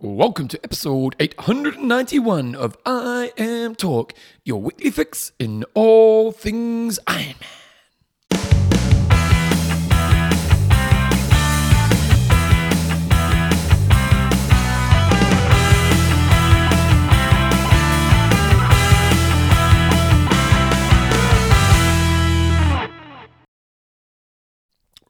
Welcome to episode 891 of IMTalk, your weekly fix in all things Iron Man.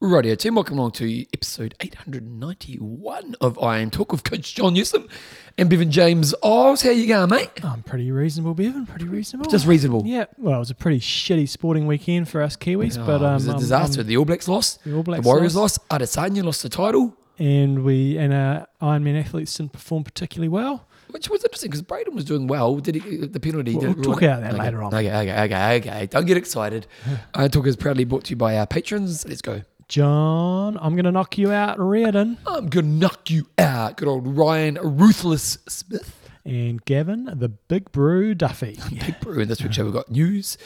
Radio team, welcome along to episode 891 of IMTalk with Coach John Newsom and Bevan James Oz. How you going, mate? I'm pretty reasonable, Bevan. Pretty reasonable. Just reasonable. yeah. Well, it was a pretty shitty sporting weekend for us Kiwis, Oh, but it um, was a um, disaster. um, the All Blacks lost. the All Blacks the Warriors lost. Adesanya lost the title, and we and our Ironman athletes didn't perform particularly well. which was interesting because Braden was doing well. Did he? The penalty. We'll- did we'll talk ruin it? about that okay. later on. Okay, okay, okay, okay. Don't get excited. I Talk is proudly brought to you by our patrons. Let's go. John, I'm going to knock you out, Reardon, I'm gonna knock you out. Good old Ryan Ruthless Smith. and Gavin, the Big Brew Duffy. Big Brew. In this week's show, we've got news.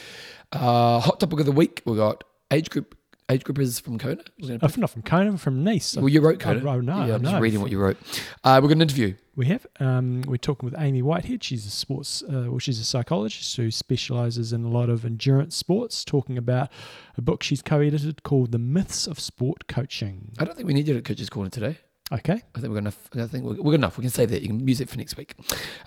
Uh, hot topic of the week. We've got age group age groupers from Kona. Oh, from- not from Kona, from Nice. Well, you wrote Kona. Oh, no, yeah, I'm just reading what you wrote. Uh, we're going to interview. We have. Um, we're talking with Amy Whitehead. She's a sports, uh, well, she's a psychologist who specialises in a lot of endurance sports. Talking about a book she's co-edited called "The Myths of Sport Coaching." I don't think we need you at Coach's Corner today. Okay. I think we're enough. I think we're, we're good enough. We can save that. You can use it for next week.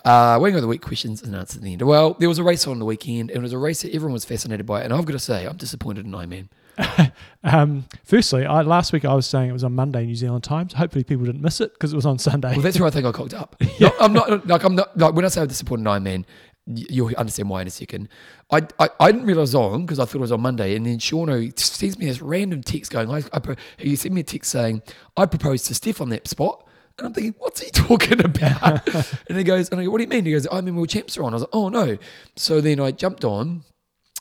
Uh, waiting on the week questions and answers at the end. Well, there was a race on the weekend, and it was a race that everyone was fascinated by. And I've got to say, I'm disappointed in Ironman. Um, firstly, I, last week I was saying it was on Monday New Zealand times. Hopefully, people didn't miss it because it was on Sunday. Well, that's where I think I cocked up. No, I'm not like I'm not like when I say I'm disappointed in Ironman. y- You'll understand why in a second. I I, I didn't realize it was on because I thought it was on Monday, and then Shauno sends me this random text going. I, I pro- he sent me a text saying I proposed to Steph on that spot. And I'm thinking, what's he talking about? and he goes, and I go, what do you mean? He goes, I mean, World Champs are on. I was like, oh no. So then I jumped on,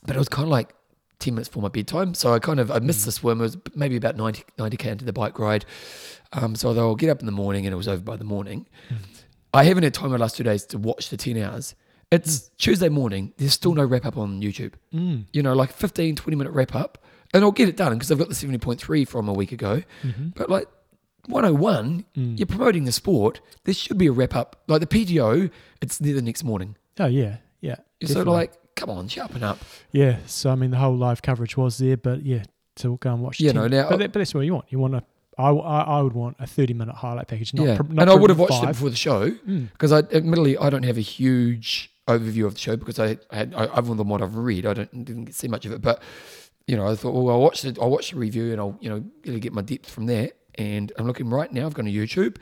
but it was kind of like 10 minutes before my bedtime. So I kind of, I missed the swim. It was maybe about 90, 90k into the bike ride. Um, so I'll get up in the morning and it was over by the morning. I haven't had time in the last two days to watch the 10 hours. It's Tuesday morning. There's still no wrap up on YouTube. Mm. You know, like 15, 20 minute wrap up. And I'll get it done because I've got the 70.3 from a week ago. Mm-hmm. But like 101, Mm. you're promoting the sport. There should be a wrap up. Like the PTO, it's there the next morning. Oh yeah, yeah. Of definitely. like, come on, sharpen up. yeah. So I mean, the whole live coverage was there, but yeah, to go and watch. You 10 know, now- but, that, but that's what you want. You want a. I, I, I would want a 30 minute highlight package. Not yeah, pro- not and I would have watched it before the show Mm. because I admittedly I don't have a huge overview of the show because I, I had I, other than what I've read I don't didn't see much of it but you know I thought well I'll watch it I'll watch the review and I'll you know really get my depth from there and I'm looking right now I've gone to YouTube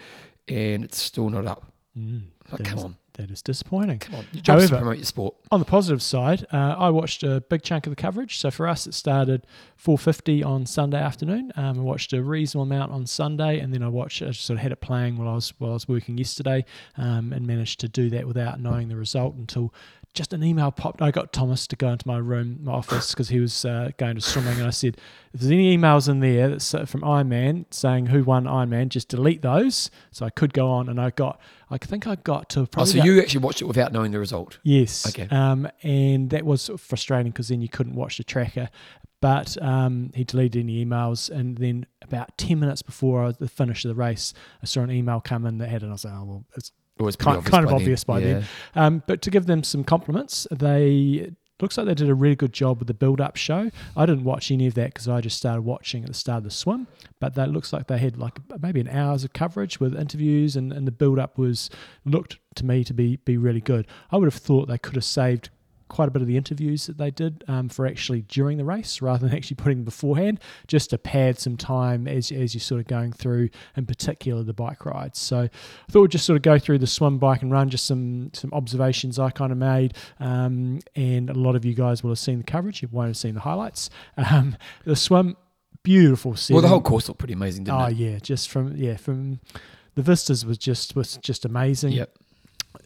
and it's still not up Mm, like come on That is disappointing. come on your job's to promote your sport On the positive side, uh, I watched a big chunk of the coverage. So for us, it started 4:50 on Sunday afternoon. Um, I watched a reasonable amount on Sunday, and then I watched. I sort of had it playing while I was while I was working yesterday, um, and managed to do that without knowing the result until just an email popped. I got Thomas to go into my room, my office, because he was uh, going to swimming, and I said, "If there's any emails in there that's uh, from Ironman saying who won Ironman, just delete those." So I could go on, and I got. I think I got to oh probably so about- you actually watched it without knowing the result Yes. Okay. Um, and that was sort of frustrating because then you couldn't watch the tracker. But um, he deleted any emails, and then about ten minutes before the finish of the race, I saw an email come in that had, it, and I was like, "Oh well, it's it was kind, kind of obvious by then." Um, but to give them some compliments, they looks like they did a really good job with the build-up show. I didn't watch any of that because I just started watching at the start of the swim. But that looks like they had like maybe an hours of coverage with interviews, and, and the build-up was looked to me to be be really good. I would have thought they could have saved quite a bit of the interviews that they did um, for actually during the race rather than actually putting them beforehand, just to pad some time as, as you're sort of going through, in particular the bike rides. So I thought we'd just sort of go through the swim, bike, and run, just some some observations I kind of made. Um, and a lot of you guys will have seen the coverage, you won't have seen the highlights. Um, the swim, beautiful setting. well the whole course looked pretty amazing didn't Oh it yeah, just from yeah from the vistas was just was just amazing yep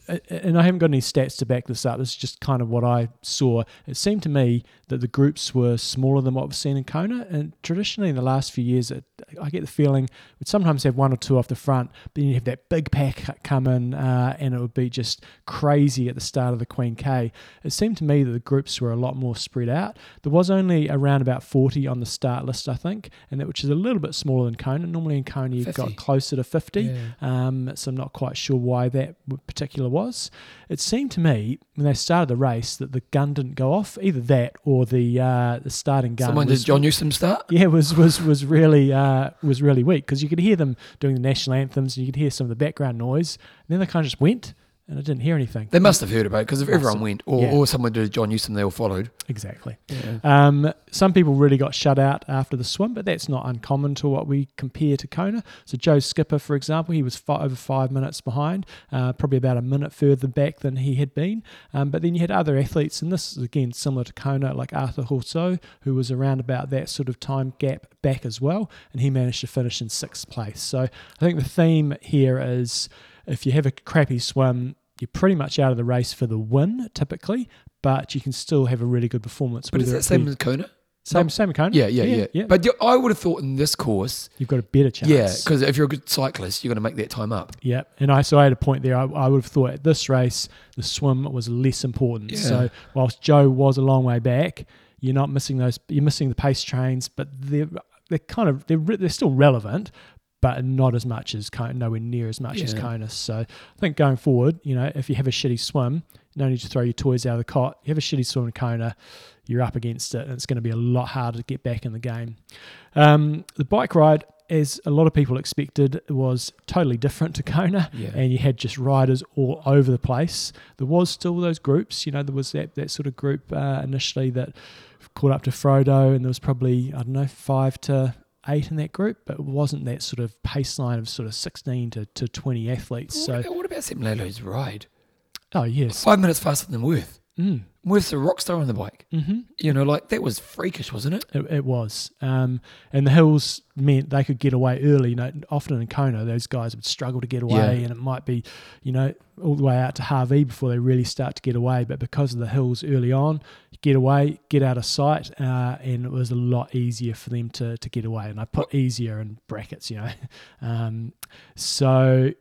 and I haven't got any stats to back this up. This is just kind of what I saw. It seemed to me that the groups were smaller than what we've seen in Kona. And traditionally, in the last few years, it, I get the feeling we'd sometimes have one or two off the front, but then you have that big pack come in, uh, and it would be just crazy at the start of the Queen K. It seemed to me that the groups were a lot more spread out. There was only around about 40 on the start list, I think, and that which is a little bit smaller than Kona. Normally in Kona, you've 50. got closer to 50. Yeah. Um, so I'm not quite sure why that particular was. It seemed to me when they started the race that the gun didn't go off. Either that or the uh, the starting gun. Someone was, did John Newsom start? yeah, was was was really uh, was really weak because you could hear them doing the national anthems and you could hear some of the background noise. And then they kind of just went, and I didn't hear anything. They must have heard about it because if everyone have. went, or, Yeah. or someone did John Newsom, they all followed. Exactly. Yeah. Um, some people really got shut out after the swim, but that's not uncommon to what we compare to Kona. So Joe Skipper, for example, he was fi- over five minutes behind, uh, probably about a minute further back than he had been. Um, but then you had other athletes, and this is again similar to Kona, like Arthur Horseau, who was around about that sort of time gap back as well, and he managed to finish in sixth place. So I think the theme here is if you have a crappy swim, you're pretty much out of the race for the win typically, but you can still have a really good performance. But is that same be- as Kona? same, same Kona? Yeah, yeah, yeah. But you- I would have thought in this course, You've got a better chance. yeah, because if you're a good cyclist, you're going to make that time up. Yeah, and I so I had a point there. I, I would have thought at this race the swim was less important. Yeah. So whilst Joe was a long way back, you're not missing those. You're missing the pace trains, but they're they're kind of they're re- they're still relevant, but not as much as Kona, nowhere near as much as Yeah. Kona. So I think going forward, you know, if you have a shitty swim, no need to throw your toys out of the cot. You have a shitty swim in Kona, you're up against it, and it's going to be a lot harder to get back in the game. Um, the bike ride, as a lot of people expected, was totally different to Kona, Yeah. and you had just riders all over the place. There was still those groups, you know, there was that, that sort of group uh, initially that caught up to Frodo, and there was probably, I don't know, five to eight in that group, but it wasn't that sort of pace line of sort of 16 to, to 20 athletes. what, So, about, what about Sam Laidlow's ride? oh, yes. Five minutes faster than Wurf. Mm. Wurf's a rock star on the bike. hmm You know, like that was freakish, wasn't it? It, it was. Um, and the hills meant they could get away early. You know, often in Kona, those guys would struggle to get away, Yeah. and it might be, you know, all the way out to Hawi before they really start to get away. But because of the hills early on, get away, get out of sight, uh, and it was a lot easier for them to, to get away. And I put easier in brackets, you know. Um, so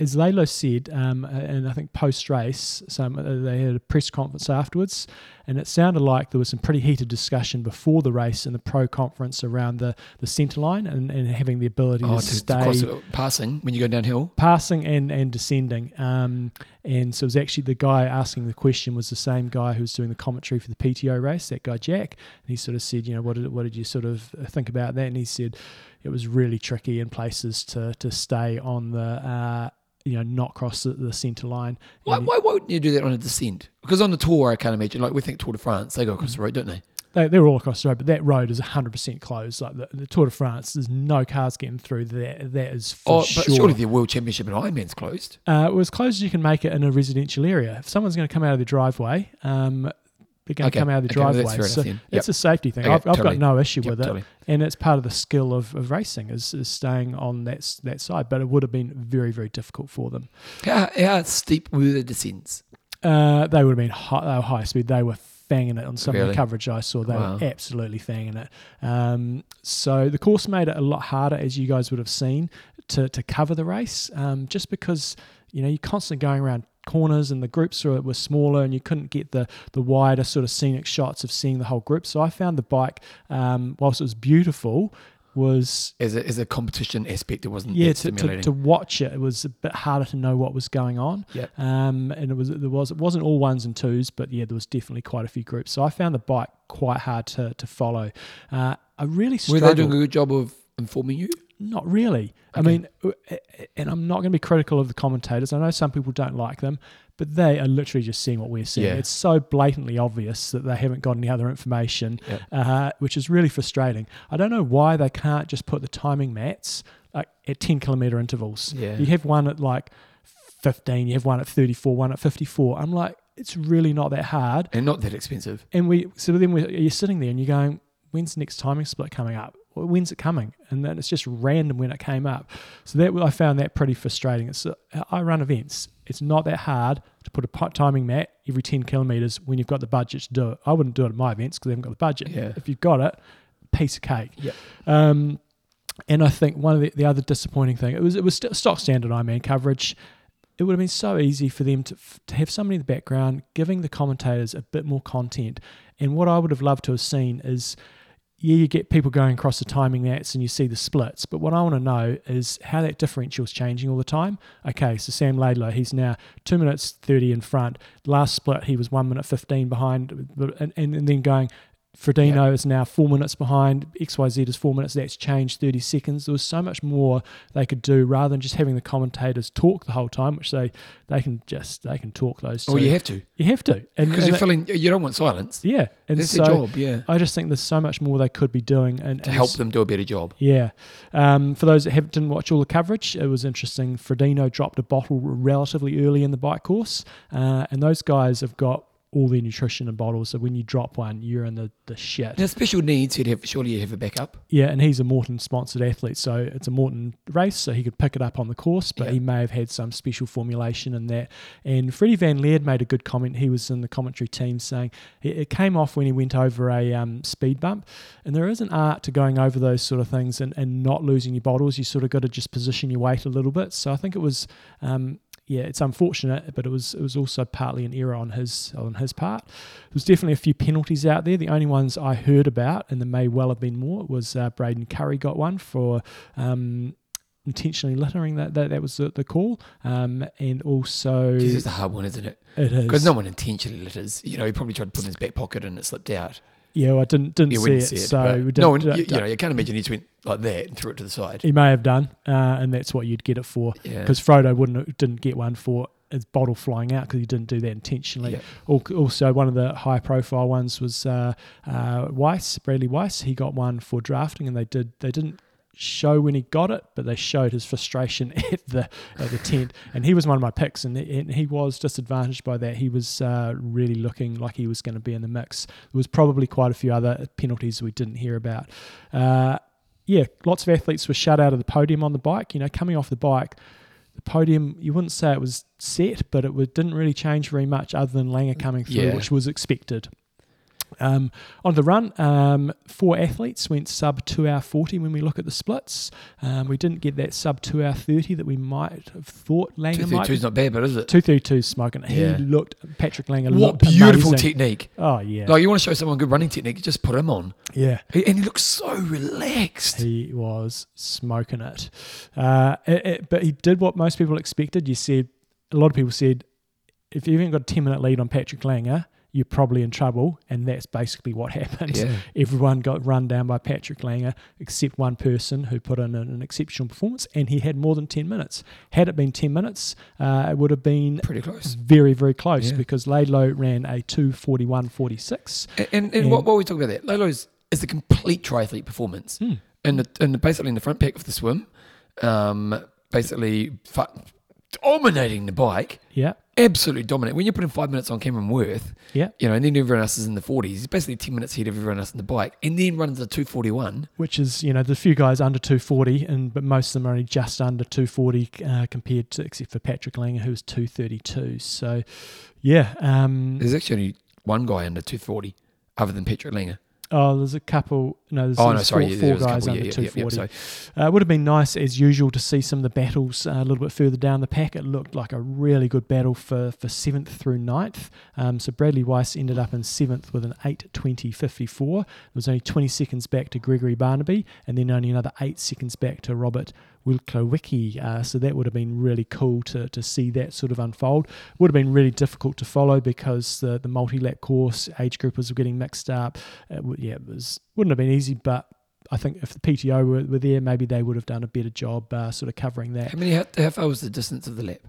as Laidlow said, um, and I think post race, some uh, they had a press conference afterwards, and it sounded like there was some pretty heated discussion before the race in the pro conference around the the centre line and, and having the ability Oh, to, to, to stay cross passing when you go downhill. passing and and descending. Um, and so it was actually the guy asking the question was the same guy who was doing the commentary for the PTO race, that guy Jack. And he sort of said, you know, what did what did you sort of think about that? And he said it was really tricky in places to to stay on the. Uh, you know, not cross the, the centre line. Why, why won't you do that on a descent? Because on the tour, I can't imagine. Like we think Tour de France, they go across the road, don't they? They, they're all across the road, but that road is 100% closed. Like the, the Tour de France, there's no cars getting through there. That is for Oh, but sure. surely the World Championship in Ironman's closed. Uh, it was as close as you can make it in a residential area. If someone's going to come out of the driveway, um, they're going to Okay, come out of the okay, well, driveway. fair so then. it's a safety thing. Okay, I've, I've totally. got no issue Yep, with it, totally. and it's part of the skill of, of racing is, is staying on that that side. But it would have been very very difficult for them. How, how steep were the descents? Uh, they would have been high, they were high speed. They were fanging it on some of the coverage I saw. They Wow. were absolutely fanging it. Um, so the course made it a lot harder, as you guys would have seen, to to cover the race, um, just because you know you're constantly going around corners and the groups were, were smaller and you couldn't get the the wider sort of scenic shots of seeing the whole group. So I found the bike, um, whilst it was beautiful, was As a, as a competition aspect, it wasn't yeah to, to, to watch it. It was a bit harder to know what was going on. Yep. Um, and it was there was it wasn't all ones and twos, but yeah, there was definitely quite a few groups. So I found the bike quite hard to to follow. Uh, I really Were struggled. they doing a good job of informing you? Not really. I mean, and I'm not going to be critical of the commentators. I know some people don't like them, but they are literally just seeing what we're seeing. Yeah. It's so blatantly obvious that they haven't got any other information, uh, which is really frustrating. I don't know why they can't just put the timing mats like at 10 kilometer intervals. Yeah. You have one at like 15, you have one at 34, one at 54. I'm like, it's really not that hard. And not that expensive. And we, so then we, you're sitting there and you're going, when's the next timing split coming up? When's it coming? And then it's just random when it came up. So that I found that pretty frustrating. It's uh, I run events. It's not that hard to put a timing mat every 10 kilometers when you've got the budget to do it. I wouldn't do it at my events because I haven't got the budget. Yeah. If you've got it, piece of cake. Yep. Um, and I think one of the, the other disappointing thing it was it was st- stock standard Ironman coverage. It would have been so easy for them to, f- to have somebody in the background giving the commentators a bit more content. And what I would have loved to have seen is, yeah, you get people going across the timing mats and you see the splits. But what I want to know is how that differential is changing all the time. Okay, so Sam Laidlow, he's now two minutes thirty in front. Last split, he was one minute fifteen behind, and, and, and then going. Frodeno is now four minutes behind. XYZ is four minutes. That's changed 30 seconds. There was so much more they could do rather than just having the commentators talk the whole time, which they, they can just they can talk those two. Well, you have to You have to. And, because you're feeling you don't want silence. yeah. And That's so their job, yeah, I just think there's so much more they could be doing and, to help them do a better job. yeah. Um, for those that have, didn't watch all the coverage, it was interesting. Frodeno dropped a bottle relatively early in the bike course, uh, and those guys have got all their nutrition in bottles. So when you drop one, you're in the, the shit. Now, special needs, you'd have surely you have a backup. Yeah, and he's a Maurten sponsored athlete, so it's a Maurten race, so he could pick it up on the course, but Yeah. he may have had some special formulation in that. And Frederik Van Lierde made a good comment. He was in the commentary team saying it, it came off when he went over a um, speed bump, and there is an art to going over those sort of things and, and not losing your bottles. You sort of got to just position your weight a little bit. So I think it was. Um, yeah, it's unfortunate, but it was it was also partly an error on his on his part. There was definitely a few penalties out there. The only ones I heard about, and there may well have been more, was uh, Braden Currie got one for um, intentionally littering. That that, that was the, the call, um, and also This is a hard one, isn't it? it is. Because no one intentionally litters. You know, he probably tried to put it in his back pocket and it slipped out. Yeah, well, I didn't didn't see, it, see it. so we didn't, no one, don't- you, you know, you can't imagine he just went like that and threw it to the side. he may have done, uh, and that's what you'd get it for. Yeah. Because Frodo wouldn't didn't get one for his bottle flying out because he didn't do that intentionally. Yeah. Also, one of the high profile ones was uh, uh, Weiss, Bradley Weiss. He got one for drafting, and they did they didn't show when he got it, but they showed his frustration at the at the tent. And he was one of my picks, and, and he was disadvantaged by that. He was uh, really looking like he was going to be in the mix. There was probably quite a few other penalties we didn't hear about. Uh, yeah, lots of athletes were shut out of the podium on the bike. You know, coming off the bike, the podium, you wouldn't say it was set, but it was, didn't really change very much other than Lange coming through, Yeah. which was expected. Um, on the run, um, four athletes went sub 2 hour 40 when we look at the splits. Um, we didn't get that sub 2 hour 30 that we might have thought Lange Two might. thirty two's not bad, but is it? 232 smoking. Yeah. He looked, Patrick Lange What looked beautiful amazing. technique! Oh, yeah. Like you want to show someone good running technique, just put him on, yeah. He- and he looks so relaxed. He was smoking it. Uh, it, it- But he did what most people expected. You said, a lot of people said, if you haven't got a 10 minute lead on Patrick Lange, you're probably in trouble. And that's basically what happened. Yeah. Everyone got run down by Patrick Lange, except one person who put in an, an exceptional performance, and he had more than 10 minutes. Had it been 10 minutes, uh, it would have been Pretty close. very, very close Yeah. because Laidlow ran a 241.46. And and, and And- what, what we talk about that, Laidlow's is the complete triathlete performance, Hmm. and the, and the, basically in the front pack of the swim, um, basically dominating the bike, Yeah, absolutely dominant. When you're putting five minutes on Cameron Wurf, yeah. you know, and then everyone else is in the 40s, he's basically 10 minutes ahead of everyone else in the bike, and then runs the 241. which is you know the few guys under 240 and but most of them are only just under 240 uh, compared to except for Patrick Lange who's 232 so yeah um There's actually only one guy under 240, other than Patrick Lange. Oh there's a couple no there's, Oh no, sorry, four, yeah, four there was a guys couple. under Yeah, yeah, yeah, yeah, 240 uh, it would have been nice as usual to see some of the battles uh, a little bit further down the pack. It looked like a really good battle for for 7th through 9th um, so Bradley Weiss ended up in 7th with an 8.20.54 it was only 20 seconds back to Gregory Barnaby and then only another 8 seconds back to Robert Wilkowiecki. Uh, so that would have been really cool to, to see that sort of unfold. Would have been really difficult to follow because the, the multi lap course age groupers were getting mixed up. It, w- yeah, it was wouldn't have been easy, but I think if the PTO were, were there, maybe they would have done a better job uh, sort of covering that. How many? How, how far was the distance of the lap?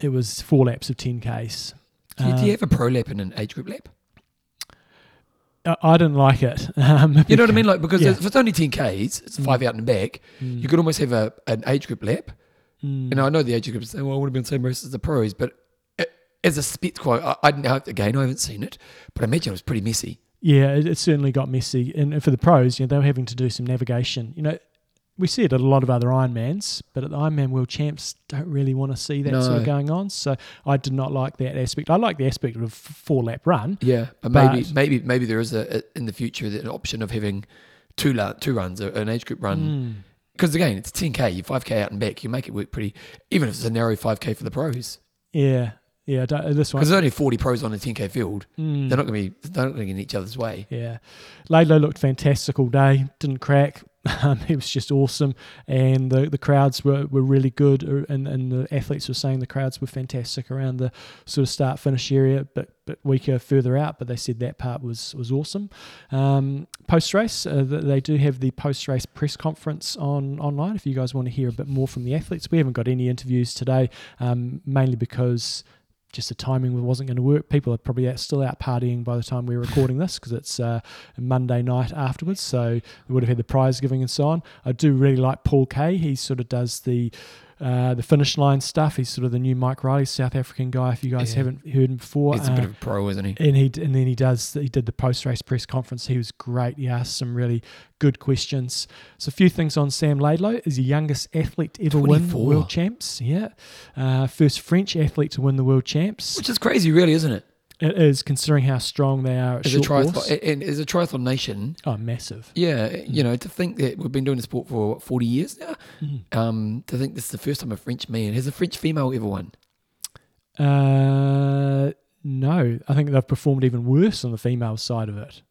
It was four laps of 10Ks. Do you, do Uh, you have a pro lap and an age group lap? I, I didn't like it. Um, You know what I mean? Like because Yeah. if it's only 10 k's, it's five out and back. Mm, You could almost have a an age group lap. mm. Know, I know the age groups say, "Well, I would have been the same race as the pros," but a- as a spit quote, I, I didn't. Again, I haven't seen it, but I imagine it was pretty messy. Yeah, it, it certainly got messy. And for the pros, you know, they were having to do some navigation. You know, we see it at a lot of other Ironmans, but at the Ironman World Champs, don't really want to see that sort of going on. So I did not like that aspect. I like the aspect of a four lap run. Yeah, but maybe But- maybe maybe there is a, a in the future an option of having two la- two runs, an age group run. Mm. Because again, it's 10k, you 5k out and back, you make it work pretty. Even if it's a narrow 5k for the pros, Yeah, yeah. Don't- This one, because there's only 40 pros on a 10k field, Mm. they're not going to be they're not going to get in each other's way. Yeah. Laidlow looked fantastic all day, didn't crack. Um, he was just awesome. And the, the crowds were, were really good. uh, And, and the athletes were saying the crowds were fantastic around the sort of start finish area, but, but weaker further out. But they said that part was, was awesome. Um, post race, uh, they do have the post race press conference on online if you guys want to hear a bit more from the athletes. We haven't got any interviews today, um, mainly because just the timing wasn't going to work. People are probably still out partying by the time we're recording this because it's uh, Monday night afterwards. So we would have had the prize giving and so on. I do really like Paul Kaye. He sort of does the uh, the finish line stuff. He's sort of the new Mike Reilly, South African guy. If you guys Yeah. haven't heard him before, He's a Uh, bit of a pro, isn't he? and he and then he does he did the post race press conference. He was great. He asked some really good questions. So a few things on Sam Laidlow is the youngest athlete to ever win 24. world champs. Yeah, uh, first French athlete to win the world champs. Which is crazy, really, isn't it? It is considering how strong they are at As a short course. triathlon, and as a triathlon nation, Oh, massive. yeah, you know, to think that we've been doing the sport for what, 40 years now, Mm. um, to think this is the first time a French man has a French female ever won. Uh, no, I think they've performed even worse on the female side of it.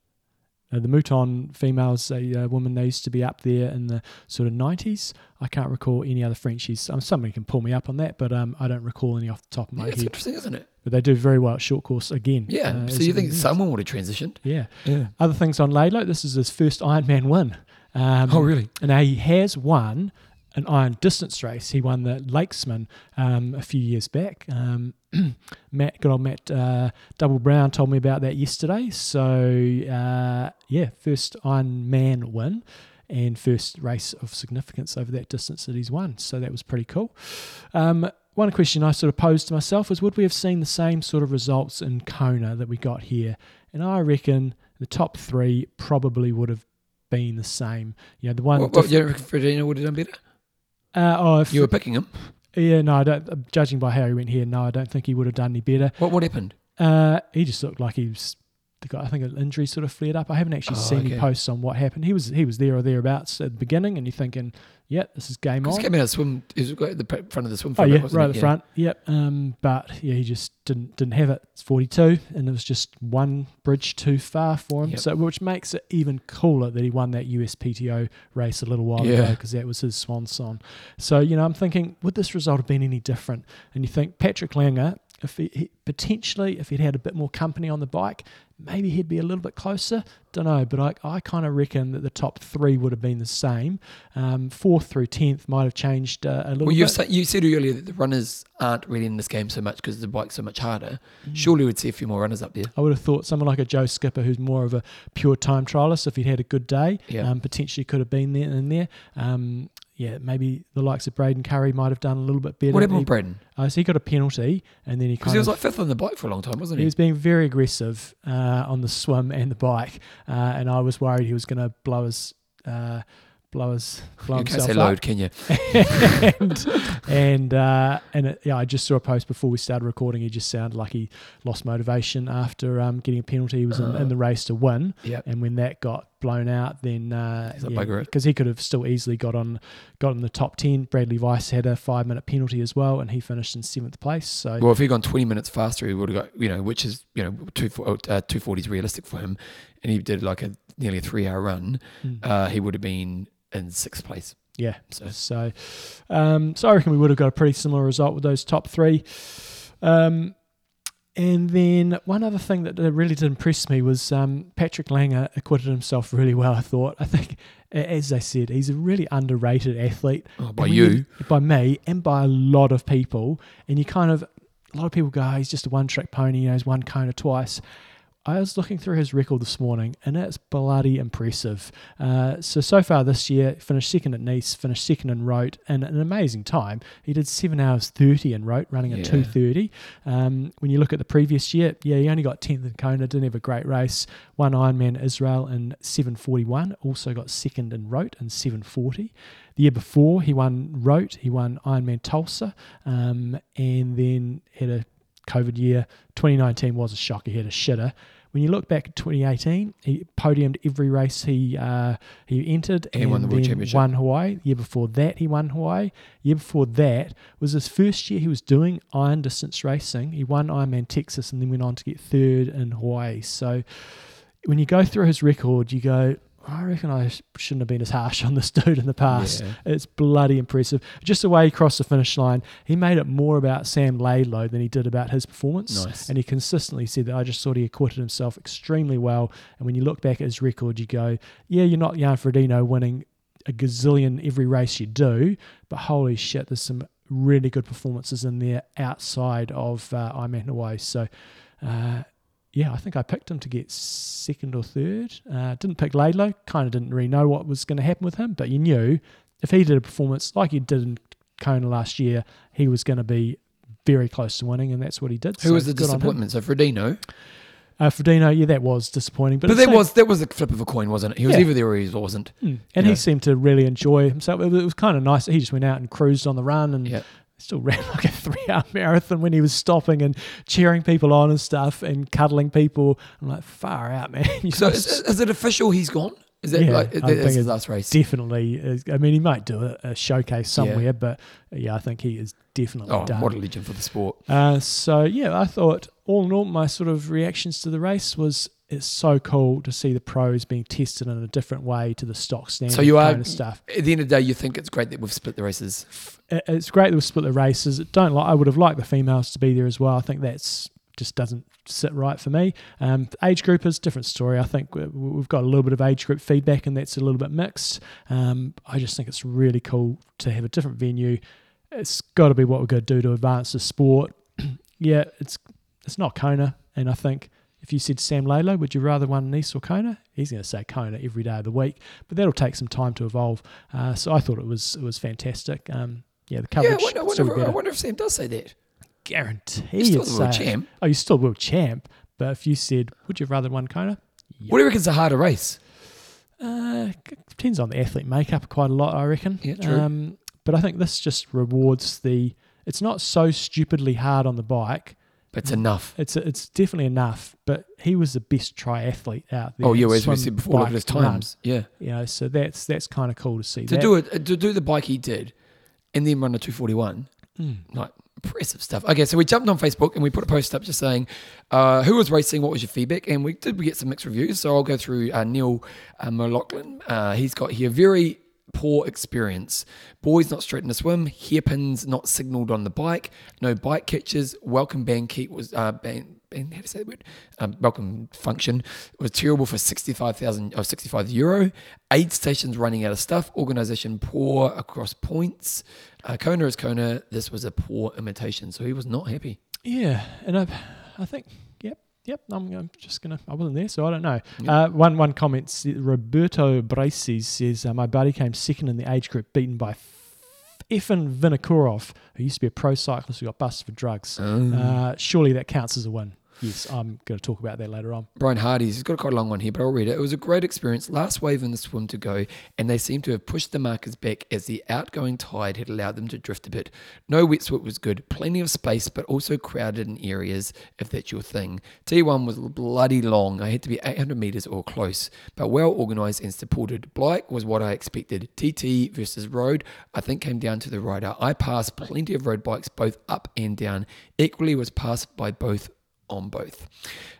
Uh, the Mouthon females, a uh, woman, they used to be up there in the sort of 90s. I can't recall any other Frenchies. Um, somebody can pull me up on that, but um, I don't recall any off the top of my Yeah, it's head. interesting, isn't it? But they do very well at short course again. Yeah. uh, so you think is. someone would have transitioned? Yeah. Yeah. Other things on Laidlow, this is his first Ironman win. Um, Oh, really? And now he has won an iron distance race. He won the Lakesman um, a few years back. Um, Matt, good old Matt uh, Double Brown told me about that yesterday. So, uh, yeah, first Iron Man win and first race of significance over that distance that he's won. So that was pretty cool. Um, one question I sort of posed to myself was would we have seen the same sort of results in Kona that we got here? And I reckon the top three probably would have been the same. You know, the one. What, what, reckon Frodeno would have done better? Uh, oh, if, You were picking him. yeah, no, I don't. Judging by how he went here, no, I don't think he would have done any better. What what happened? Uh, he just looked like he was. The guy, I think an injury sort of flared up. I haven't actually Oh, seen any posts on what happened. He was he was there or thereabouts at the beginning, and you're thinking, yeah, this is game on. he came out of swim, he was at the front of the swim. Oh yeah, right at the front. Yep. Um, but yeah, he just didn't didn't have it. It's 42, and it was just one bridge too far for him. Yep. So which makes it even cooler that he won that USPTO race a little while ago because that was his swan song. So you know, I'm thinking, would this result have been any different? And you think Patrick Lange, if he, he potentially if he'd had a bit more company on the bike, maybe he'd be a little bit closer. Don't know, but I, I kind of reckon that the top three would have been the same. Um, fourth through tenth might have changed uh, a little bit. Well, you said you said earlier that the runners aren't really in this game so much because the bike's so much harder. Mm. Surely we'd see a few more runners up there. I would have thought someone like a Joe Skipper, who's more of a pure time trialist, if he'd had a good day, Yeah. um, potentially could have been there in there. Um, yeah, maybe the likes of Braden Currie might have done a little bit better. What happened with Braden? uh, so he got a penalty, and then he Because he was like fifth on the bike for a long time, wasn't he he? was being very aggressive uh, on the swim and the bike, uh, and I was worried he was going to blow his. Uh, blow his blow You can't say up load, can you? and and uh, and it, yeah, I just saw a post before we started recording. He just sounded like he lost motivation after um, getting a penalty. He was in, in the race to win, Yeah. and when that got blown out, then uh, He's like, "Bugger it." because he could have still easily got on got in the top ten. Bradley Weiss had a five minute penalty as well, and he finished in seventh place. So Well, if he'd gone 20 minutes faster, he would have got, you know, which is, you know, two, uh, 240 is realistic for him. And he did like a nearly a three hour run, mm, uh, he would have been in sixth place. yeah, So, So, um, so I reckon we would have got a pretty similar result with those top three. Um, and then one other thing that really did impress me was um, Patrick Lange acquitted himself really well. I thought. I think, as they said, he's a really underrated athlete oh, by when you. by me, and by a lot of people. And you kind of, a lot of people go, "Oh, he's just a one-trick pony. You know, he's won Kona twice. I was looking through his record this morning, and it's bloody impressive. Uh, so so far this year, finished second at Nice, finished second in Roth, and an amazing time. He did seven hours thirty in Roth, running at Yeah. two thirty. Um, when you look at the previous year, yeah, he only got tenth in Kona, didn't have a great race. Won Ironman Israel in seven forty one. Also got second in Roth in seven forty. The year before, he won Roth, he won Ironman Tulsa, um, and then had a COVID year. 2019 was a shock. He had a shitter. When you look back at 2018, he podiumed every race he uh, he entered And he won the World Championship. won Hawaii. The year before that, he won Hawaii. year before that was his first year he was doing iron distance racing. He won Ironman Texas and then went on to get third in Hawaii. So when you go through his record, you go, I reckon I shouldn't have been as harsh on this dude in the past. Yeah. It's bloody impressive. Just the way he crossed the finish line, he made it more about Sam Laidlow than he did about his performance. Nice. And he consistently said that I just thought he acquitted himself extremely well. And when you look back at his record, you go, yeah, you're not Jan Frodeno winning a gazillion every race you do, but holy shit, there's some really good performances in there outside of uh, Ironman Hawaii. So, uh, yeah, I think I picked him to get second or third. Uh, didn't pick Laidlow. Kind of didn't really know what was going to happen with him, but you knew if he did a performance like he did in Kona last year, he was going to be very close to winning, and that's what he did. Who So was the good on him. disappointment? So Frodeno. Uh, Frodeno, yeah, that was disappointing, but, But, that same- was that was a flip of a coin, wasn't it? He was Yeah. either there or he wasn't. Mm. and he seemed to really enjoy himself. It was, was kind of nice. He just went out and cruised on the run and Yeah. Still ran like a three-hour marathon when he was stopping and cheering people on and stuff and cuddling people. I'm like, far out, man. You So is, is it official? He's gone. Is that Yeah, like I that think is his it's last race? definitely. Is, I mean, he might do a, a showcase somewhere, but yeah, I think he is definitely Oh, done. what a legend for the sport. Uh, so yeah, I thought all in all, my sort of reactions to the race was it's so cool to see the pros being tested in a different way to the stock standard So you are kind of stuff. at the end of the day, you think it's great that we've split the races. It's great that we've split the races. Don't like. I would have liked the females to be there as well. I think that's just doesn't sit right for me. Um, age group is a different story. I think we- we've got a little bit of age group feedback, and that's a little bit mixed. Um, I just think it's really cool to have a different venue. It's got to be what we're going to do to advance the sport. yeah, it's it's not Kona, and I think if you said Sam Laidlow, would you rather one Nice or Kona? He's going to say Kona every day of the week, but that'll take some time to evolve. Uh, so I thought it was it was fantastic. Um, yeah, the Yeah, coverage I wonder, I, wonder, I wonder if Sam does say that. Guarantee He's still the world champ. Oh, you're still world champ, but if you said, would you rather one Kona? What do you reckon's a harder race? Uh, depends on the athlete makeup quite a lot, I reckon. Yeah, true. Um, but I think this just rewards the. It's not so stupidly hard on the bike. It's enough. It's it's definitely enough. But he was the best triathlete out there. Oh yeah, as we said before, look at his run. times. Yeah, You know, so that's that's kind of cool to see. to that. do it, to do the bike he did, and then run a two forty one. Mm. like impressive stuff. Okay, so we jumped on Facebook and we put a post up just saying uh, who was racing, what was your feedback, and we did we get some mixed reviews. So I'll go through uh, Neil uh, McLaughlin. Uh, he's got here very poor experience. Boys not straight in the swim, hairpins not signalled on the bike, no bike catches. Welcome band keep was uh, band. band how to say the word? Um, welcome function was terrible for sixty five thousand or sixty five euro. Aid stations running out of stuff. Organisation poor across points. Uh, Kona is Kona. This was a poor imitation, so he was not happy. Yeah, and I, I think, yep, yep. I'm, I'm just gonna. I wasn't there, so I don't know. Uh, one one comment. s- Roberto Braces says uh, my buddy came second in the age group, beaten by Efan Vinokurov, who used to be a pro cyclist who got busted for drugs. Uh, surely that counts as a win. Yes, I'm going to talk about that later on. Brian Hardy's he's got quite a long one here, but I'll read it. It was a great experience. Last wave in the swim to go, and they seemed to have pushed the markers back as the outgoing tide had allowed them to drift a bit. No wetsuit was good, plenty of space, but also crowded in areas if that's your thing. T1 was bloody long. I had to be 800 meters or close, but well organized and supported. Blike was what I expected. TT versus road, I think came down to the rider. I passed plenty of road bikes both up and down. Equally was passed by both on both.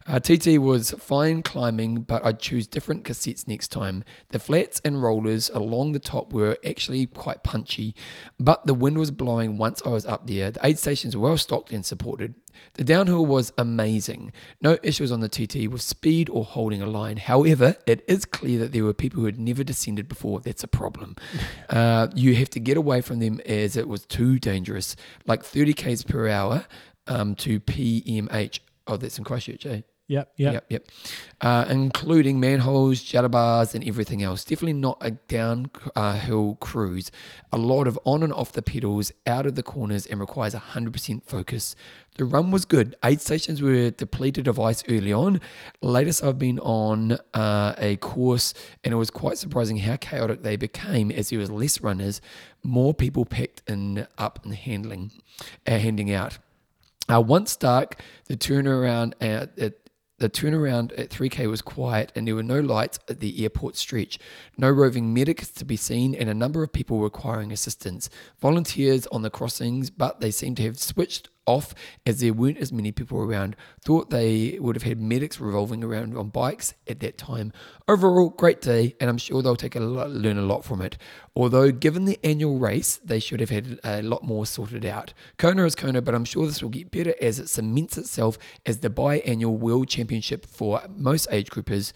Uh, TT was fine climbing, but I'd choose different cassettes next time. The flats and rollers along the top were actually quite punchy, but the wind was blowing once I was up there. The aid stations were well stocked and supported. The downhill was amazing. No issues on the TT with speed or holding a line. However, it is clear that there were people who had never descended before. That's a problem. Uh, you have to get away from them as it was too dangerous, like 30 k's per hour um, to PMH. Oh, that's in Christchurch, eh? Yep. Yep. Yep, yep. Uh, including manholes, judder bars, and everything else. Definitely not a downhill cruise. A lot of on and off the pedals, out of the corners, and requires 100% focus. The run was good. Aid stations were depleted of ice early on. Latest I've been on uh, a course, and it was quite surprising how chaotic they became as there was less runners, more people packed in up and handling, uh, handing out. Uh, once dark, the turnaround at, at the turnaround at 3K was quiet and there were no lights at the airport stretch. No roving medics to be seen and a number of people requiring assistance. Volunteers on the crossings, but they seem to have switched off as there weren't as many people around. Thought they would have had medics revolving around on bikes at that time. Overall, great day, and I'm sure they'll take a lot, learn a lot from it. Although, given the annual race, they should have had a lot more sorted out. Kona is Kona, but I'm sure this will get better as it cements itself as the biannual World Championship for most age groupers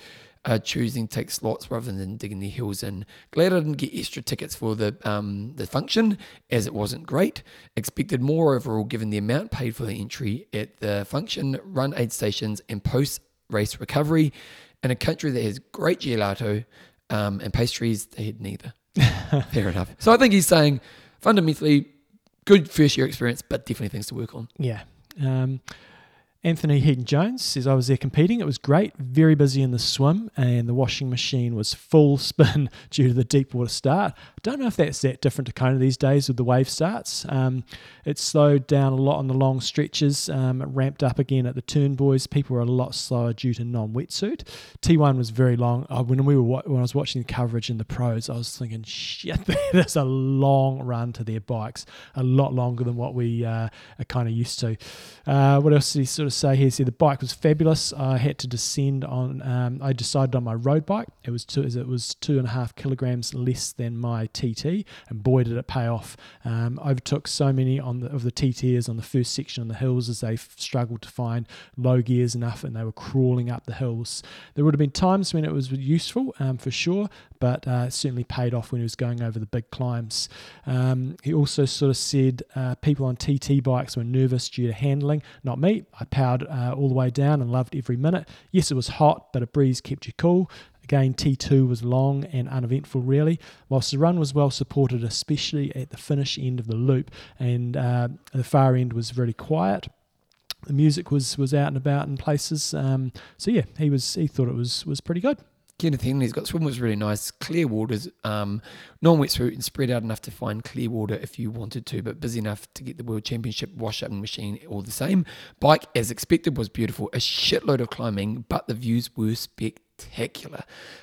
uh, choosing to take slots rather than digging the hills in. Glad I didn't get extra tickets for the um, the function as it wasn't great. Expected more overall given the amount paid for the entry at the function, run aid stations, and post race recovery. In a country that has great gelato um, and pastries, they had neither. Fair enough. So I think he's saying fundamentally good first year experience, but definitely things to work on. Yeah. Um, Anthony Heaton Jones says, I was there competing. It was great, very busy in the swim, and the washing machine was full spin due to the deep water start. Don't know if that's that different to Kona these days with the wave starts. Um, it slowed down a lot on the long stretches. Um, it ramped up again at the turn boys. People were a lot slower due to non wetsuit. T1 was very long. Uh, when, we were when I was watching the coverage in the pros, I was thinking, shit, that is a long run to their bikes, a lot longer than what we uh, are kind of used to. Uh, what else did he sort of say here? See, the bike was fabulous. I had to descend on. Um, I decided on my road bike. It was two. It was two and a half kilograms less than my TT, and boy did it pay off. Um, overtook so many on the, of the TTers on the first section on the hills as they f- struggled to find low gears enough, and they were crawling up the hills. There would have been times when it was useful um, for sure, but uh, certainly paid off when he was going over the big climbs. Um, he also sort of said uh, people on TT bikes were nervous due to handling. Not me. I powered uh, all the way down and loved every minute. Yes, it was hot, but a breeze kept you cool. Again, T2 was long and uneventful, really, whilst the run was well supported, especially at the finish end of the loop, and uh, the far end was very quiet. The music was was out and about in places, um, so yeah, he was he thought it was was pretty good. Kenneth Henley's got swim was really nice. Clear waters, um, non wetsuit and spread out enough to find clear water if you wanted to, but busy enough to get the World Championship wash up machine all the same. Bike, as expected, was beautiful. A shitload of climbing, but the views were spectacular.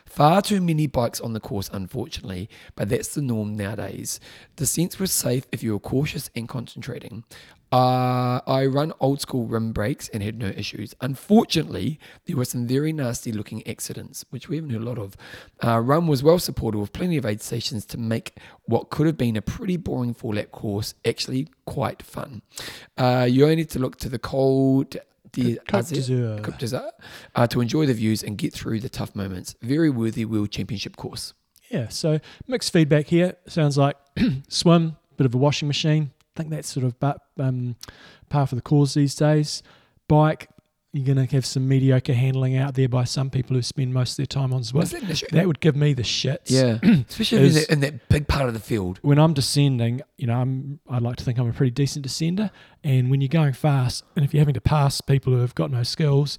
Far too many bikes on the course, unfortunately, but that's the norm nowadays. Descents were safe if you were cautious and concentrating. Uh, I run old school rim brakes and had no issues. Unfortunately, there were some very nasty looking accidents, which we haven't heard a lot of. Uh, run was well supported with plenty of aid stations to make what could have been a pretty boring four lap course actually quite fun. Uh, you only need to look to the cold Côte d'Azur. Côte d'Azur, uh, to enjoy the views and get through the tough moments. Very worthy World Championship course. Yeah, so mixed feedback here. Sounds like swim, bit of a washing machine. I think that's sort of but, um, par for the course these days. Bike, you're going to have some mediocre handling out there by some people who spend most of their time on swim. Is that? That would give me the shits. Yeah, especially in that, in that big part of the field. when I'm descending, you know, I'm I like to think I'm a pretty decent descender. And when you're going fast, and if you're having to pass people who have got no skills,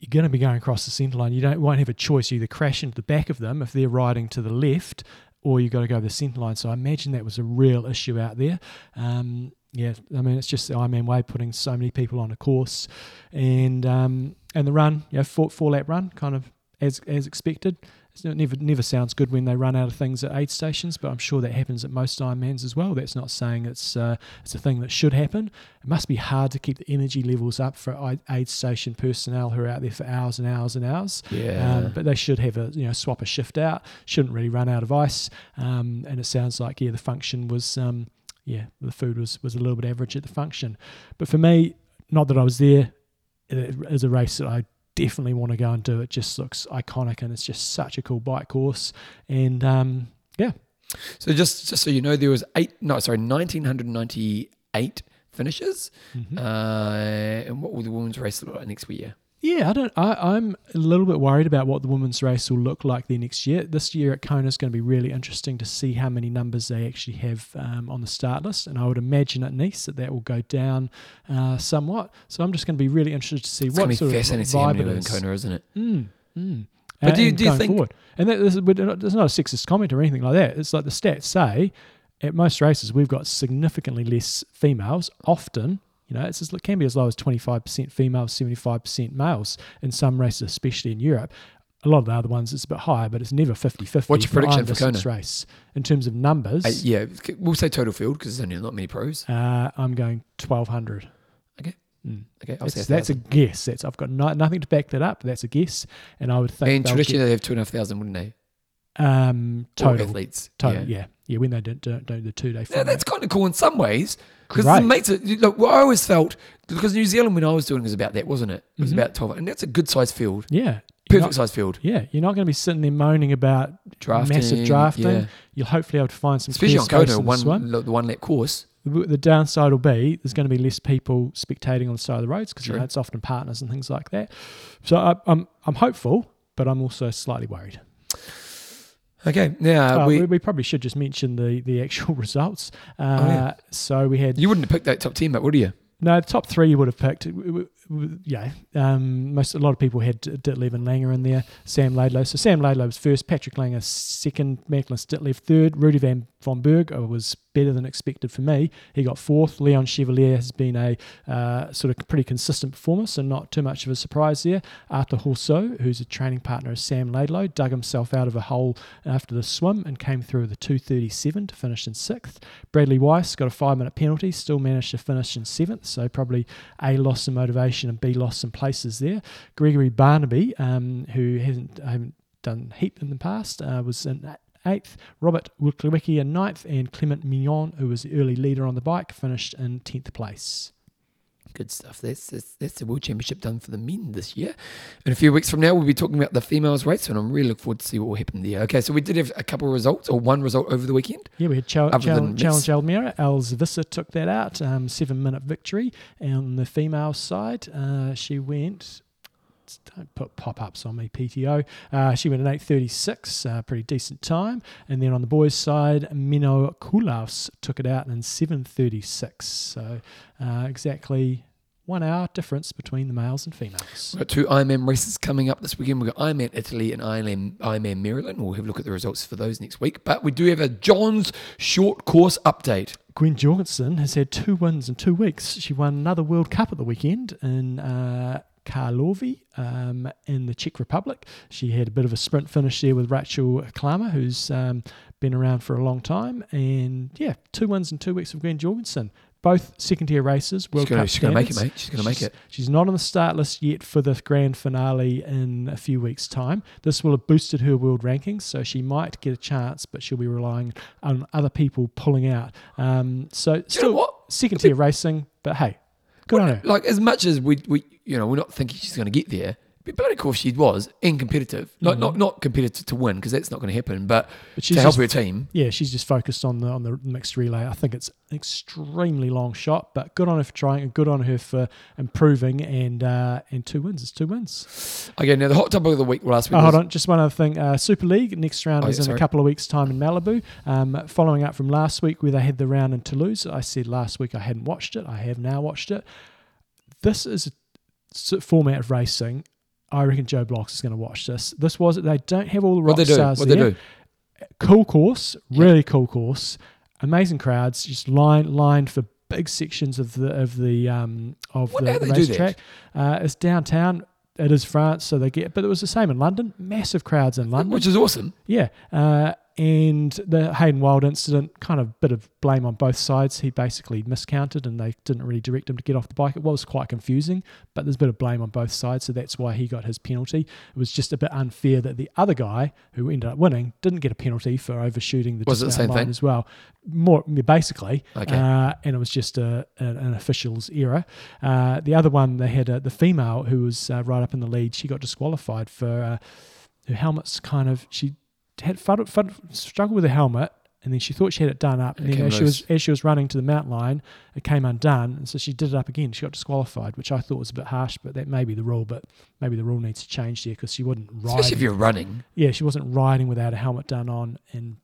you're going to be going across the centre line. You don't won't have a choice. You either crash into the back of them if they're riding to the left, or you've got to go the centre line. So I imagine that was a real issue out there. Um, yeah, I mean it's just the Ironman way putting so many people on a course, and um, and the run, you know, four, four lap run, kind of as as expected. It's not- never never sounds good when they run out of things at aid stations, but I'm sure that happens at most Ironmans as well. That's not saying it's uh, it's a thing that should happen. It must be hard to keep the energy levels up for aid- aid station personnel who are out there for hours and hours and hours. Yeah. Um, but they should have a you know swap a shift out. Shouldn't really run out of ice. Um, and it sounds like yeah the function was um, yeah the food was was a little bit average at the function. But for me, not that I was there, it is a race that I definitely want to go and do. It just looks iconic and it's just such a cool bike course. And um, yeah, So just, just so you know, there was eight. No, sorry, nineteen hundred ninety-eight finishes. Mhm. Uh, and what will the women's race look like next year? Yeah, I don't. I, I'm a little bit worried about what the women's race will look like there next year. This year at Kona is going to be really interesting to see how many numbers they actually have um, on the start list, and I would imagine at Nice that that will go down uh, somewhat. So I'm just going to be really interested to see It's what going to sort of fascinating to see how vibe it in. Kona, isn't it? Mm, mm. But do you- And do you think- forward. and that, this, there's not a sexist comment or anything like that. It's like the stats say at most races we've got significantly less females. Often, you know, it's just, it can be as low as 25% females, 75% males in some races, especially in Europe. A lot of the other ones it's a bit higher, but it's never 50-50 What's your prediction for Kona? race in terms of numbers. Uh, yeah, we'll say total field because there's only not many pros. uh, I'm going 1200. Okay. Mm. Okay, I'll That's, say a that's a guess. That's I've got no, nothing to back that up. But that's a guess, and I would think And traditionally they have two and a half thousand, wouldn't they? get, um, All total athletes. Total, yeah. yeah. Yeah, When they don't, don't do the two day Yeah, that's kind of cool in some ways because it makes it. Look, what I always felt because New Zealand when I was doing was about that, wasn't it? It was Mhm. about twelve, and that's a good sized field, yeah, perfect sized field. yeah, you're not going to be sitting there moaning about Drafting, massive drafting. yeah. You'll hopefully be able to find some especially on Kona, the one the one lap course. The, the downside will be there's going to be less people spectating on the side of the roads because you know, it's often partners and things like that. So I, I'm I'm hopeful, but I'm also slightly worried. Okay, now Uh, we, we, probably should just mention the the actual results. Uh, Oh, yeah. So we had you wouldn't have picked that top ten, but would you? No, the top three you would have picked. Yeah, um, most a lot of people had Ditlev and Lange in there. Sam Laidlow. So Sam Laidlow was first. Patrick Lange second. Magnus Ditlev third. Rudy Van von Berg uh, was better than expected for me. He got fourth. Leon Chevalier has been a uh, sort of pretty consistent performer, so not too much of a surprise there. Arthur Horseau, who's a training partner of Sam Laidlow, dug himself out of a hole after the swim and came through with a 237 to finish in sixth. Bradley Weiss got a five minute penalty, still managed to finish in seventh, so probably A, lost some motivation and B, lost some places there. Gregory Barnaby, um, who hasn't, hasn't done heap in the past, uh, was in eighth. Robert Wilkowiecki in ninth, and Clement Mignon, who was the early leader on the bike, finished in 10th place. Good stuff. That's, that's that's the World Championship done for the men this year. In a few weeks from now, we'll be talking about the females race, and I'm really looking forward to see what will happen there. Okay, so we did have a couple of results, or one result over the weekend. Yeah, we had Other Chal- Challenge Almere. Els Visser took that out, um, seven minute victory. And on the female side, uh, she went. Don't put pop ups on me, PTO. Uh, she went at 8.36, uh, pretty decent time. And then on the boys' side, Menno Koolhaas took it out in 7.36. So uh, exactly one hour difference between the males and females. We've got two Ironman races coming up this weekend. We've got Ironman Italy and Ironman, Ironman Maryland. We'll have a look at the results for those next week. But we do have a John's short course update. Gwen Jorgensen has had two wins in two weeks. She won another World Cup at the weekend in uh, Karlovy um, in the Czech Republic. She had a bit of a sprint finish there with Rachel Klamer, who's um, been around for a long time. And yeah, two wins in two weeks of Gwen Jorgensen. Both second tier races, World she's gonna, Cup she's gonna make it, mate. She's gonna make it. She's not on the start list yet for the grand finale in a few weeks' time. This will have boosted her world rankings, so she might get a chance, but she'll be relying on other people pulling out. Um, so Do you know still what? second tier racing, but hey, good on her. Like as much as we, we, you know, we're not thinking she's going to get there. But bloody course she was in competitive, not Mhm. not not competitive to win because that's not going to happen. But But she's to help just, her team, yeah, she's just focused on the on the mixed relay. I think it's an extremely long shot, but good on her for trying, and good on her for improving. And uh, and two wins is two wins. okay. Now the hot topic of the week last week. Oh, hold on, just one other thing. Uh, Super League next round Oh, is yeah, in sorry. a couple of weeks' time in Malibu. Um, following up from last week where they had the round in Toulouse, I said last week I hadn't watched it. I have now watched it. This is a format of racing. I reckon Joe Blocks is going to watch this. This was they don't have all the rock What they do? stars What they do? Cool course, Yeah. really cool course. Amazing crowds, just line lined for big sections of the of the um of Wonder the, the do racetrack. Uh, it's downtown. It is France, so they get. But it was the same in London. Massive crowds in London. Which is awesome. Yeah. Uh, and the Hayden Wilde incident, kind of bit of blame on both sides. He basically miscounted and they didn't really direct him to get off the bike. It was quite confusing, but there's a bit of blame on both sides. So that's why he got his penalty. It was just a bit unfair that the other guy who ended up winning didn't get a penalty for overshooting the Was it the same line thing? as well. More basically, Okay. uh, and it was just a, an, an official's error. Uh, the other one, they had a, the female who was uh, right up in the lead. She got disqualified for uh, her helmet's kind of she had fud, fud, struggled with the helmet and then she thought she had it done up, and It then as she was as she was running to the mount line, it came undone, and so she did it up again. She got disqualified, which I thought was a bit harsh, but that may be the rule. But maybe the rule needs to change there because she wasn't Especially if you're running. Yeah, she wasn't riding without a helmet done on, and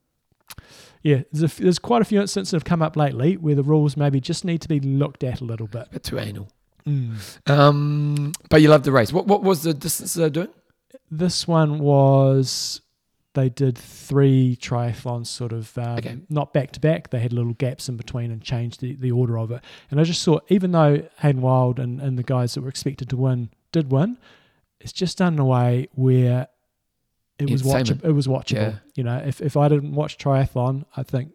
yeah, there's, a there's quite a few instances that have come up lately where the rules maybe just need to be looked at a little bit. A bit too anal. Mm. Um, but you loved the race. What what was the distance they're doing? This one was they did three triathlons, sort of um, Okay. not back to back. They had little gaps in between and changed the, the order of it. And I just thought, even though Hayden Wilde and, and the guys that were expected to win did win, it's just done in a way where it was watchable. It was watchable. Yeah. You know, if if I didn't watch triathlon, I think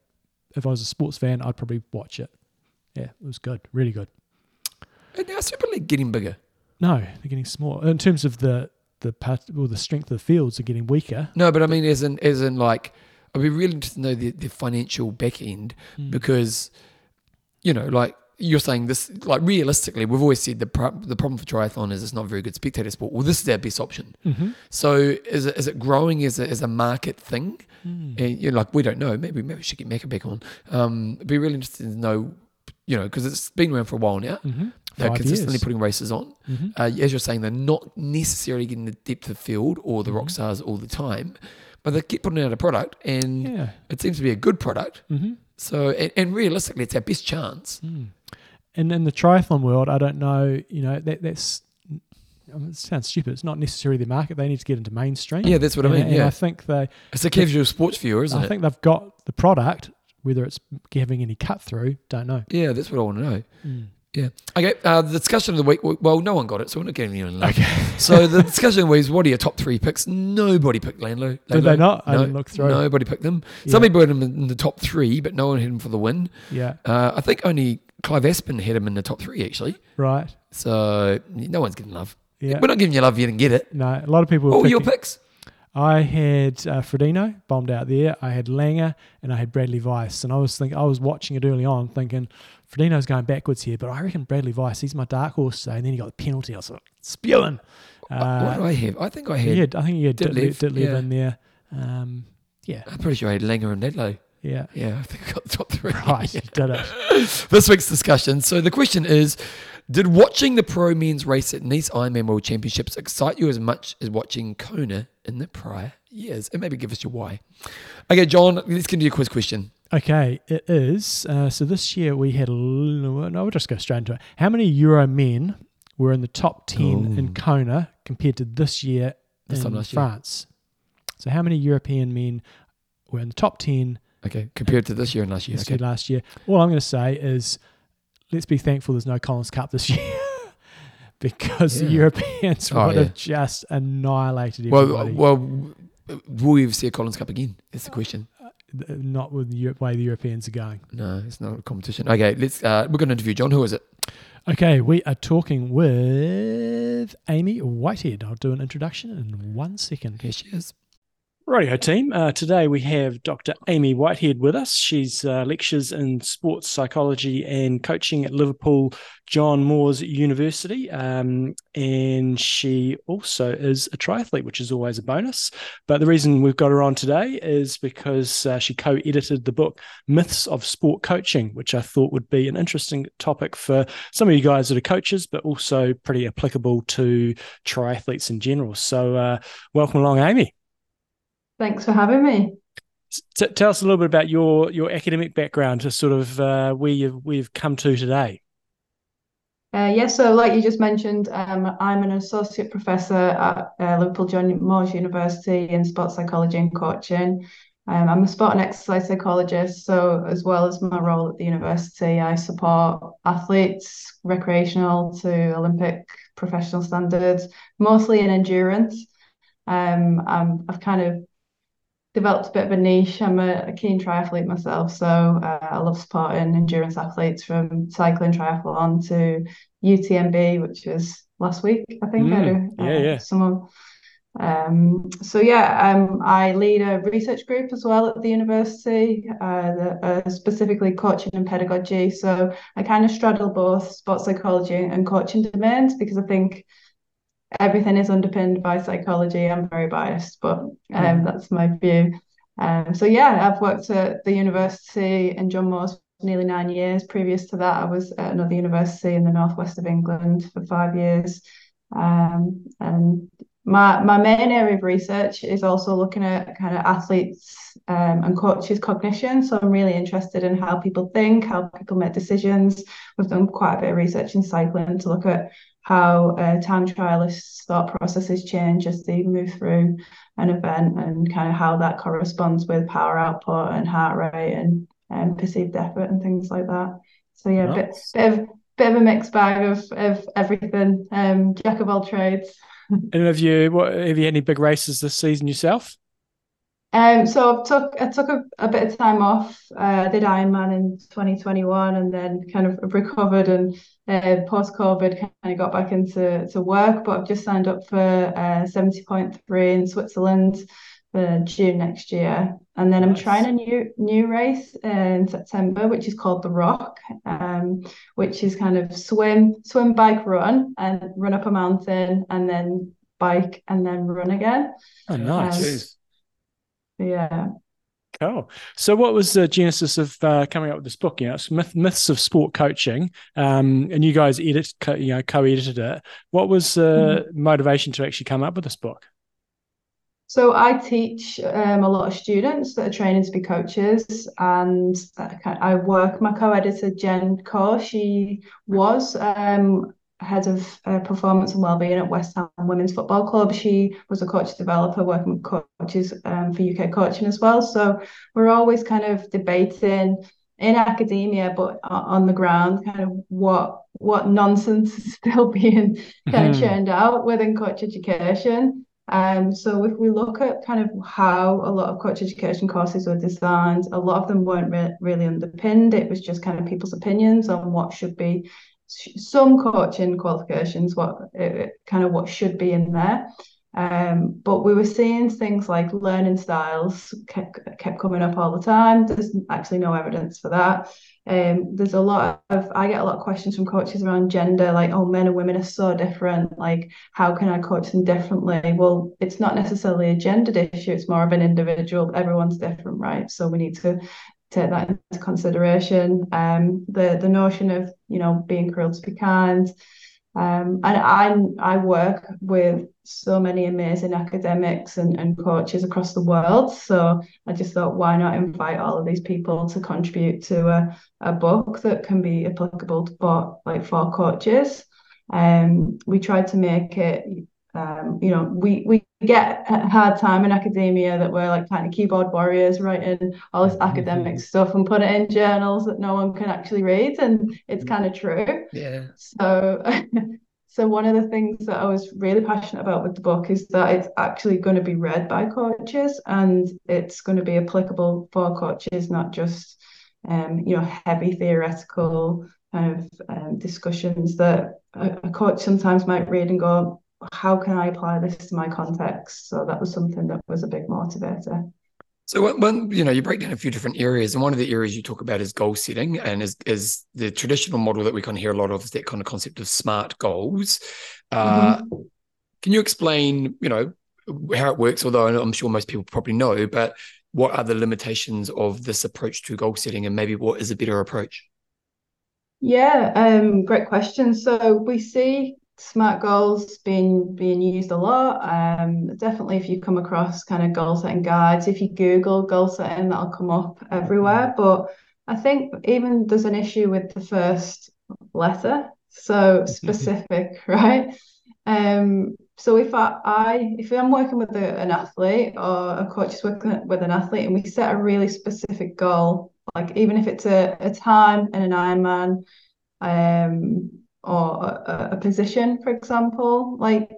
if I was a sports fan, I'd probably watch it. Yeah, it was good, really good. And now Super League getting bigger. No, they're getting smaller in terms of the the part or the strength of the fields are getting weaker. No, but I mean, as in, as in, like, I'd be really interested to know the, the financial back end Hmm. because, you know, like you're saying this, like realistically, we've always said the pro- the problem for triathlon is it's not a very good spectator sport. Well, this is our best option. Mm-hmm. So is it, is it growing as a, as a market thing? Hmm. And you're like, we don't know. Maybe maybe we should get Mecca back on. Um, it'd be really interesting to know, you know, because it's been around for a while now. Mm-hmm. They're Five consistently years. putting races on. Mm-hmm. Uh, as you're saying, they're not necessarily getting the depth of field or the rock Mhm. stars all the time, but they keep putting out a product, and Yeah. it seems to be a good product. Mm-hmm. So, and, and realistically, it's our best chance. Mm. And in the triathlon world, I don't know. You know that that's. I mean, it sounds stupid. It's not necessarily the market. They need to get into mainstream. Yeah, that's what I And- mean. and Yeah, I think they. it's a casual sports viewer, isn't I it? I think they've got the product. Whether it's having any cut through, don't know. yeah, that's what I want to know. Mm. Yeah. Okay. Uh, the discussion of the week. Well, no one got it, so we're not getting anyone. love. Okay. So the discussion was, what are your top three picks? Nobody picked Laidlow. Did they not? I No, didn't look through. Nobody picked them. Yeah. Some people had him in the top three, but no one had him for the win. Yeah. Uh, I think only Clive Aspen had him in the top three, actually. Right. So no one's getting love. Yeah. We're not giving you love. You didn't get it. No. A lot of people. Were What were your picks? I had uh, Frodeno bombed out there. I had Lange and I had Bradley Weiss. And I was thinking, I was watching it early on, thinking Frodeno's going backwards here, but I reckon Bradley Weiss, he's my dark horse today. And then he got the penalty. I was like, spewing. what did Uh, I have? I think I had. had, I think you had Ditlev, Ditlev, yeah. in there. Um, yeah, I'm pretty sure I had Lange and Laidlow. yeah. Yeah, I think I got the top three. Right, he did it. this week's discussion. So the question is Did watching the pro men's race at Nice Ironman World Championships excite you as much as watching Kona in the prior years? And maybe give us your why. Okay, John, let's get into your quiz question. Okay, it is. Uh, so this year we had, a no, we'll just go straight into it. How many Euro men were in the top 10 in Kona compared to this year This in last year. France? So how many European men were in the top 10 Okay, compared to this year and last year. Okay. last year? All I'm going to say is let's be thankful there's no Collins Cup this year. Because the Europeans Oh, would yeah. have just annihilated Well, everybody. well, will we ever see a Collins Cup again? That's the question. Th- not with the way the Europeans are going. No, it's not a competition. Okay, let's. Uh, we're going to interview John. Who is it? Okay, we are talking with Amy Whitehead. I'll do an introduction in one second. Here she is. Radio team. Uh, today we have Dr. Amy Whitehead with us. She's uh, lectures in sports psychology and coaching at Liverpool John Moores University, um, and she also is a triathlete, which is always a bonus. But the reason we've got her on today is because uh, she co-edited the book Myths of Sport Coaching, which I thought would be an interesting topic for some of you guys that are coaches, but also pretty applicable to triathletes in general. So, uh, welcome along, Amy. Thanks for having me. T- tell us a little bit about your your academic background, to sort of uh, where you've we've come to today. Uh, yes, so like you just mentioned, um, I'm an associate professor at uh, Liverpool John Moores University in sports psychology and coaching. Um, I'm a sport and exercise psychologist, so as well as my role at the university, I support athletes, recreational to Olympic professional standards, mostly in endurance. Um, I'm, I've kind of developed a bit of a niche. I'm a, a keen triathlete myself, so uh, I love supporting endurance athletes from cycling triathlon to UTMB, which was last week, I think. I Mm, do, yeah, uh, yeah. Someone. Um, so yeah, um, I lead a research group as well at the university, uh, the, uh, specifically coaching and pedagogy. So I kind of straddle both sports psychology and coaching domains because I think everything is underpinned by psychology. I'm very biased, but um, Mhm. that's my view. Um, so yeah, I've worked at the university in John Moores for nearly nine years. Previous to that, I was at another university in the northwest of England for five years. Um, and my my main area of research is also looking at kind of athletes um, and coaches cognition so i'm really interested in how people think how people make decisions we've done quite a bit of research in cycling to look at how uh, time trialists thought processes change as they move through an event and kind of how that corresponds with power output and heart rate and, and perceived effort and things like that so yeah nice. bit, bit of bit of a mixed bag of of everything um jack of all trades and have you what have you had any big races this season yourself? Um, so I took I took a, a bit of time off. Uh, I did Ironman in 2021, and then kind of recovered and uh, post COVID kind of got back into to work. But I've just signed up for uh, 70.3 in Switzerland for June next year, and then. I'm trying a new new race in September, which is called the Rock, um, which is kind of swim, swim, bike, run, and run up a mountain, and then bike, and then run again. Oh, nice. Um, yeah. Cool. So, what was the genesis of uh, coming up with this book? You know, it's Myth, myths of sport coaching, um, and you guys edit, co- you know, co-edited it. What was the uh, mm-hmm. motivation to actually come up with this book? So I teach um, a lot of students that are training to be coaches, and I work. My co-editor Jen Coe, she was um, head of uh, performance and wellbeing at West Ham Women's Football Club. She was a coach developer working with coaches um, for UK coaching as well. So we're always kind of debating in academia, but on the ground, kind of what what nonsense is still being kind of mm-hmm. churned out within coach education. Um, so if we look at kind of how a lot of coach education courses were designed, a lot of them weren't re- really underpinned. It was just kind of people's opinions on what should be some coaching qualifications, what it, kind of what should be in there. Um, but we were seeing things like learning styles kept, kept coming up all the time. There's actually no evidence for that. Um, there's a lot of I get a lot of questions from coaches around gender, like, oh, men and women are so different. Like, how can I coach them differently? Well, it's not necessarily a gendered issue, it's more of an individual. Everyone's different, right? So we need to take that into consideration. Um, the the notion of you know being cruel to be kind. Um, and I I work with so many amazing academics and, and coaches across the world. So I just thought, why not invite all of these people to contribute to a, a book that can be applicable for like for coaches. Um, we tried to make it um, you know, we we get a hard time in academia that we're like kind of keyboard warriors writing all this academic mm-hmm. stuff and put it in journals that no one can actually read, and it's kind of true. Yeah. So. so one of the things that I was really passionate about with the book is that it's actually going to be read by coaches and it's going to be applicable for coaches, not just um, you know heavy theoretical kind of um, discussions that a, a coach sometimes might read and go, how can I apply this to my context? So that was something that was a big motivator. So when, when, you know you break down a few different areas, and one of the areas you talk about is goal setting, and is is the traditional model that we kind of hear a lot of is that kind of concept of smart goals. Uh, mm-hmm. Can you explain, you know, how it works? Although I'm sure most people probably know, but what are the limitations of this approach to goal setting, and maybe what is a better approach? Yeah, um, great question. So we see smart goals being being used a lot. Um, definitely, if you come across kind of goal setting guides, if you Google goal setting, that'll come up everywhere. Mm-hmm. But I think even there's an issue with the first letter, so specific, right? Um, so if I, I if I'm working with a, an athlete or a coach is working with an athlete, and we set a really specific goal, like even if it's a, a time in an Ironman, um, or a, a position, for example. Like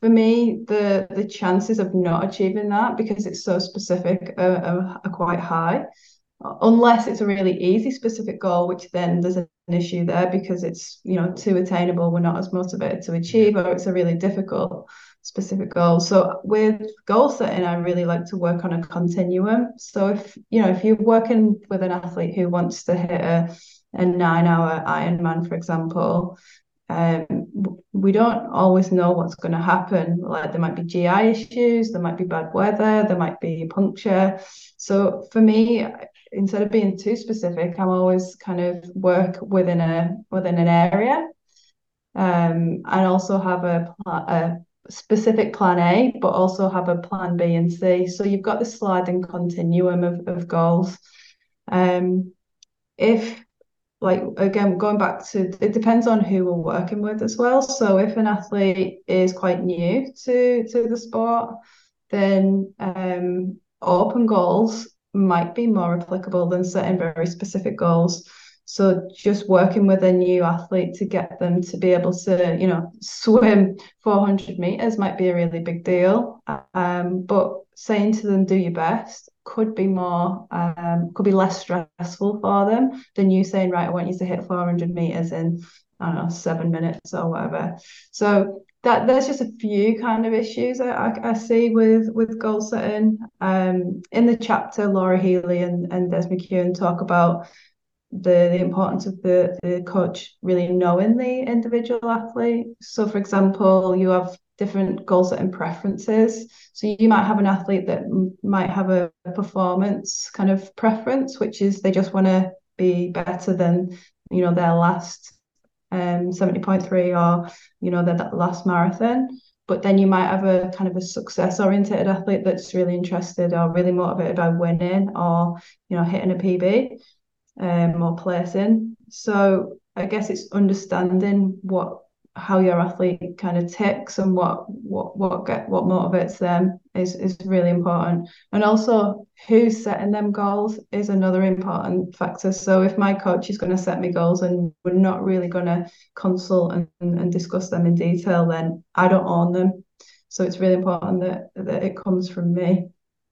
for me, the the chances of not achieving that because it's so specific are, are, are, quite high. Unless it's a really easy specific goal, which then there's an issue there because it's you know too attainable, we're not as motivated to achieve, or it's a really difficult specific goal. So with goal setting, I really like to work on a continuum. So if you know if you're working with an athlete who wants to hit a a nine hour Ironman, for example, um, we don't always know what's going to happen. Like there might be GI issues, there might be bad weather, there might be puncture. So for me, instead of being too specific, I'm always kind of work within a within an area, um, and also have a, a specific plan A, but also have a plan B and C. So you've got the sliding continuum of, of goals. Um, if like again going back to it depends on who we're working with as well. So if an athlete is quite new to to the sport then um, open goals might be more applicable than setting very specific goals so just working with a new athlete to get them to be able to you know swim 400 meters might be a really big deal. Um, but saying to them do your best could be more um, could be less stressful for them than you saying right I want you to hit 400 meters in I don't know seven minutes or whatever. So that there's just a few kind of issues I, I, I see with with goal setting. Um, in the chapter Laura Healy and, and Des McKeown talk about the, the importance of the, the coach really knowing the individual athlete so for example you have different goal setting preferences. So you might have an athlete that might have a performance kind of preference, which is they just want to be better than you know their last um 70.3 or you know their that last marathon. But then you might have a kind of a success oriented athlete that's really interested or really motivated by winning or you know hitting a PB um, or placing. So I guess it's understanding what how your athlete kind of ticks and what what what get what motivates them is is really important and also who's setting them goals is another important factor so if my coach is going to set me goals and we're not really going to consult and, and discuss them in detail then i don't own them so it's really important that that it comes from me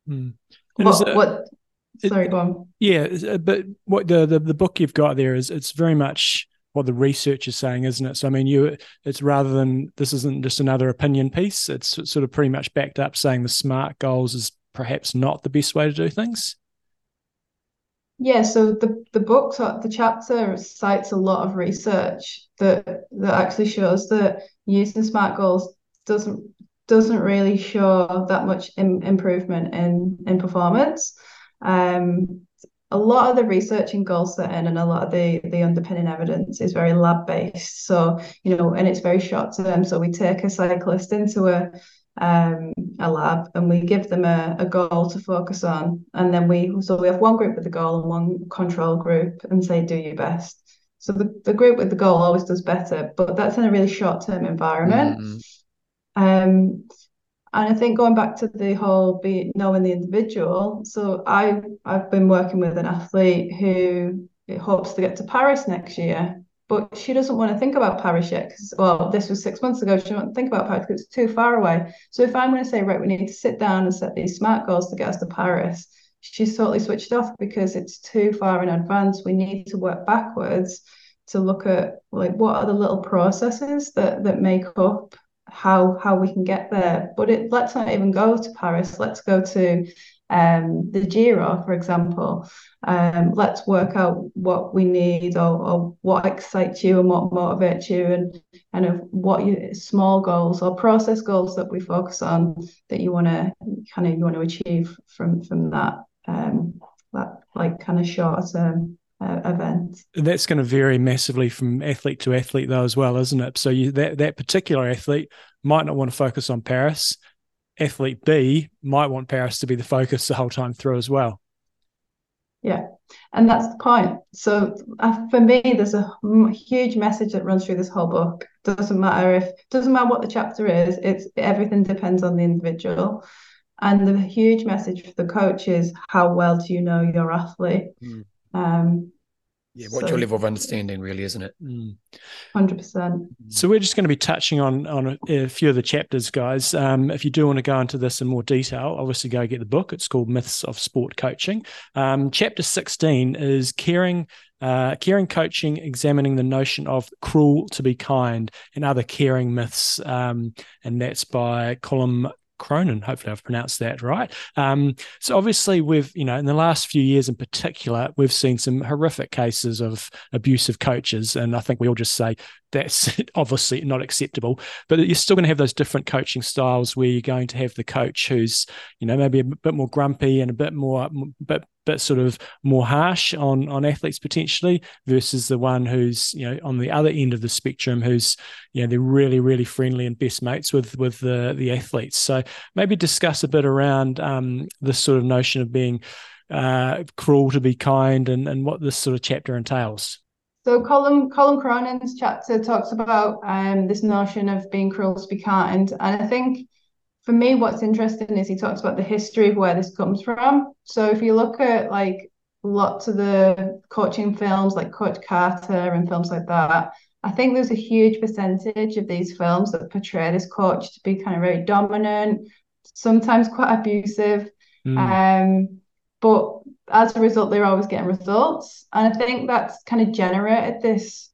mm. what, what sorry it, go on yeah uh, but what the, the the book you've got there is it's very much what the research is saying, isn't it? So I mean, you it's rather than this isn't just another opinion piece. It's sort of pretty much backed up, saying the smart goals is perhaps not the best way to do things. Yeah, so the the book the chapter cites a lot of research that that actually shows that using smart goals doesn't doesn't really show that much in, improvement in in performance. Um, a lot of the research in goal setting and a lot of the the underpinning evidence is very lab based. So you know, and it's very short term. So we take a cyclist into a um, a lab and we give them a, a goal to focus on, and then we so we have one group with the goal and one control group, and say do your best. So the, the group with the goal always does better, but that's in a really short term environment. Mm-hmm. Um, and I think going back to the whole be knowing the individual. So I I've been working with an athlete who hopes to get to Paris next year, but she doesn't want to think about Paris yet because well, this was six months ago. She doesn't think about Paris because it's too far away. So if I'm going to say right, we need to sit down and set these smart goals to get us to Paris, she's totally switched off because it's too far in advance. We need to work backwards to look at like what are the little processes that that make up how how we can get there. But it, let's not even go to Paris. Let's go to um, the Giro, for example. Um, let's work out what we need or, or, what excites you and what motivates you, and kind of what you small goals or process goals that we focus on that you want to kind of you want to achieve from from that um, that like kind of short term uh, event. That's going to vary massively from athlete to athlete, though, as well, isn't it? So you, that that particular athlete might not want to focus on Paris. Athlete B might want Paris to be the focus the whole time through as well. Yeah, and that's the point. So uh, for me, there's a huge message that runs through this whole book. Doesn't matter if doesn't matter what the chapter is. It's everything depends on the individual. And the huge message for the coach is how well do you know your athlete? Mm. Um, yeah, what's so, your level of understanding, really, isn't it? Mm. Hundred percent. So we're just going to be touching on on a, a few of the chapters, guys. Um, if you do want to go into this in more detail, obviously go get the book. It's called Myths of Sport Coaching. Um, chapter sixteen is caring. Uh, caring coaching, examining the notion of cruel to be kind and other caring myths. Um, and that's by Colm Cronin. Hopefully, I've pronounced that right. Um, so obviously, we've you know in the last few years in particular, we've seen some horrific cases of abusive coaches, and I think we all just say that's obviously not acceptable. But you're still going to have those different coaching styles where you're going to have the coach who's you know maybe a bit more grumpy and a bit more bit bit sort of more harsh on on athletes potentially versus the one who's you know on the other end of the spectrum who's you know they're really really friendly and best mates with with the the athletes. So maybe discuss a bit around um, this sort of notion of being uh, cruel to be kind and and what this sort of chapter entails. So Colin Colin Cronin's chapter talks about um, this notion of being cruel to be kind, and I think for me, what's interesting is he talks about the history of where this comes from. So if you look at like lots of the coaching films, like Coach Carter and films like that, I think there's a huge percentage of these films that portray this coach to be kind of very dominant, sometimes quite abusive. Mm. Um, but as a result, they're always getting results. And I think that's kind of generated this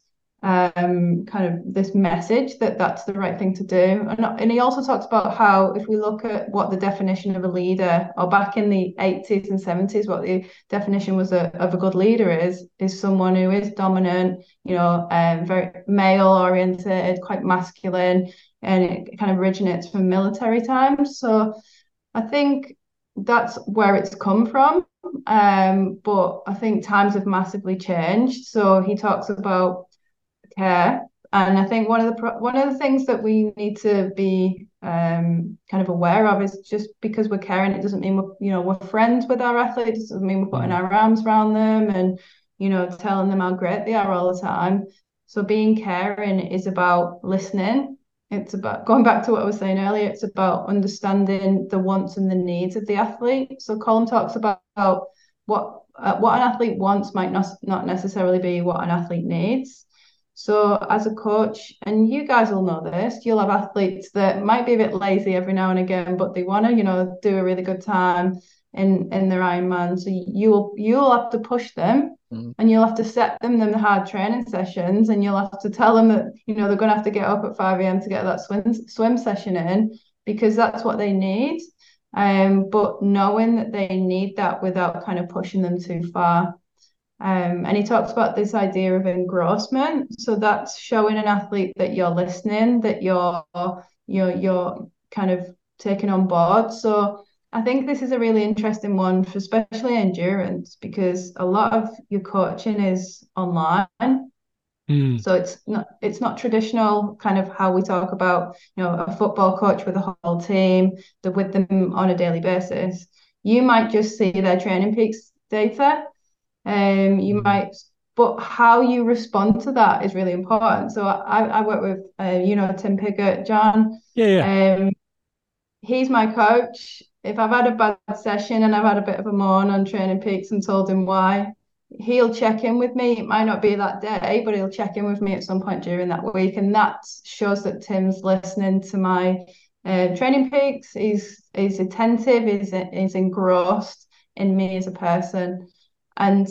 um, kind of this message that that's the right thing to do. And, and he also talks about how if we look at what the definition of a leader, or back in the 80s and 70s, what the definition was a, of a good leader is, is someone who is dominant, you know, um, very male oriented, quite masculine, and it kind of originates from military times. So I think that's where it's come from. Um, but I think times have massively changed. So he talks about care. And I think one of the one of the things that we need to be um, kind of aware of is just because we're caring, it doesn't mean we're you know we're friends with our athletes. It doesn't mean we're putting mm. our arms around them and you know telling them how great they are all the time. So being caring is about listening. It's about going back to what I was saying earlier. It's about understanding the wants and the needs of the athlete. So Colin talks about what uh, what an athlete wants might not not necessarily be what an athlete needs. So, as a coach, and you guys will know this, you'll have athletes that might be a bit lazy every now and again, but they want to, you know, do a really good time in in their Ironman. So you'll you'll have to push them, mm. and you'll have to set them them hard training sessions, and you'll have to tell them that you know they're going to have to get up at five a.m. to get that swim swim session in because that's what they need. Um, but knowing that they need that without kind of pushing them too far. Um, and he talks about this idea of engrossment. So that's showing an athlete that you're listening, that you're you're you're kind of taking on board. So I think this is a really interesting one for especially endurance because a lot of your coaching is online. Mm. So it's not it's not traditional kind of how we talk about you know a football coach with a whole team, the with them on a daily basis. You might just see their TrainingPeaks data um, you mm. might, but how you respond to that is really important. So I, I work with, uh, you know, Tim Piggott, John. Yeah, yeah. Um, he's my coach. If I've had a bad session and I've had a bit of a moan on TrainingPeaks and told him why, he'll check in with me. It might not be that day, but he'll check in with me at some point during that week, and that shows that Tim's listening to my uh, TrainingPeaks. He's he's attentive. He's he's engrossed in me as a person. And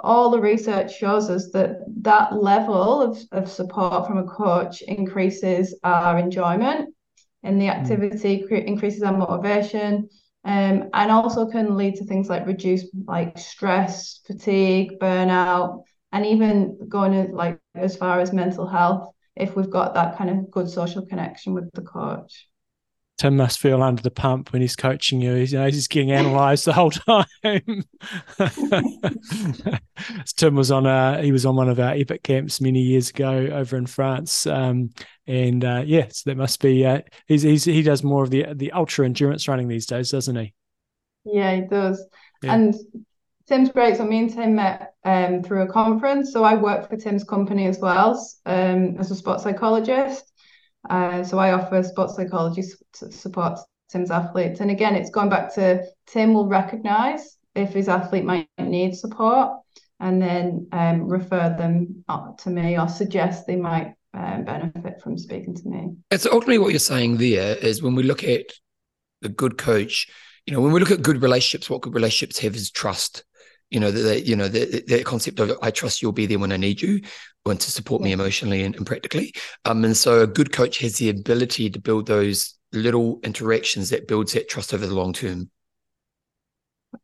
all the research shows us that that level of, of support from a coach increases our enjoyment in the mm. activity, mm. increases our motivation, um, and also can lead to things like reduced like stress, fatigue, burnout, and even going to, like as far as mental health if we've got that kind of good social connection with the coach. Tim must feel under the pump when he's coaching you. He's, you know, he's getting analysed the whole time. Tim was on a he was on one of our epic camps many years ago over in France, um, and uh, yeah, so that must be uh, he's, he's he does more of the the ultra endurance running these days, doesn't he? Yeah, he does. Yeah. And Tim's great. So me and Tim met um, through a conference. So I work for Tim's company as well um, as a sports psychologist. Uh, so I offer sports psychology support to Tim's athletes. And again, it's going back to Tim will recognize if his athlete might need support and then um, refer them to me or suggest they might um, benefit from speaking to me. It's ultimately what you're saying there is when we look at the good coach, you know, when we look at good relationships, what good relationships have is trust you know, the, you know, the, the concept of I trust you'll be there when I need you and to support me emotionally and, and practically. Um, and so a good coach has the ability to build those little interactions that builds that trust over the long term.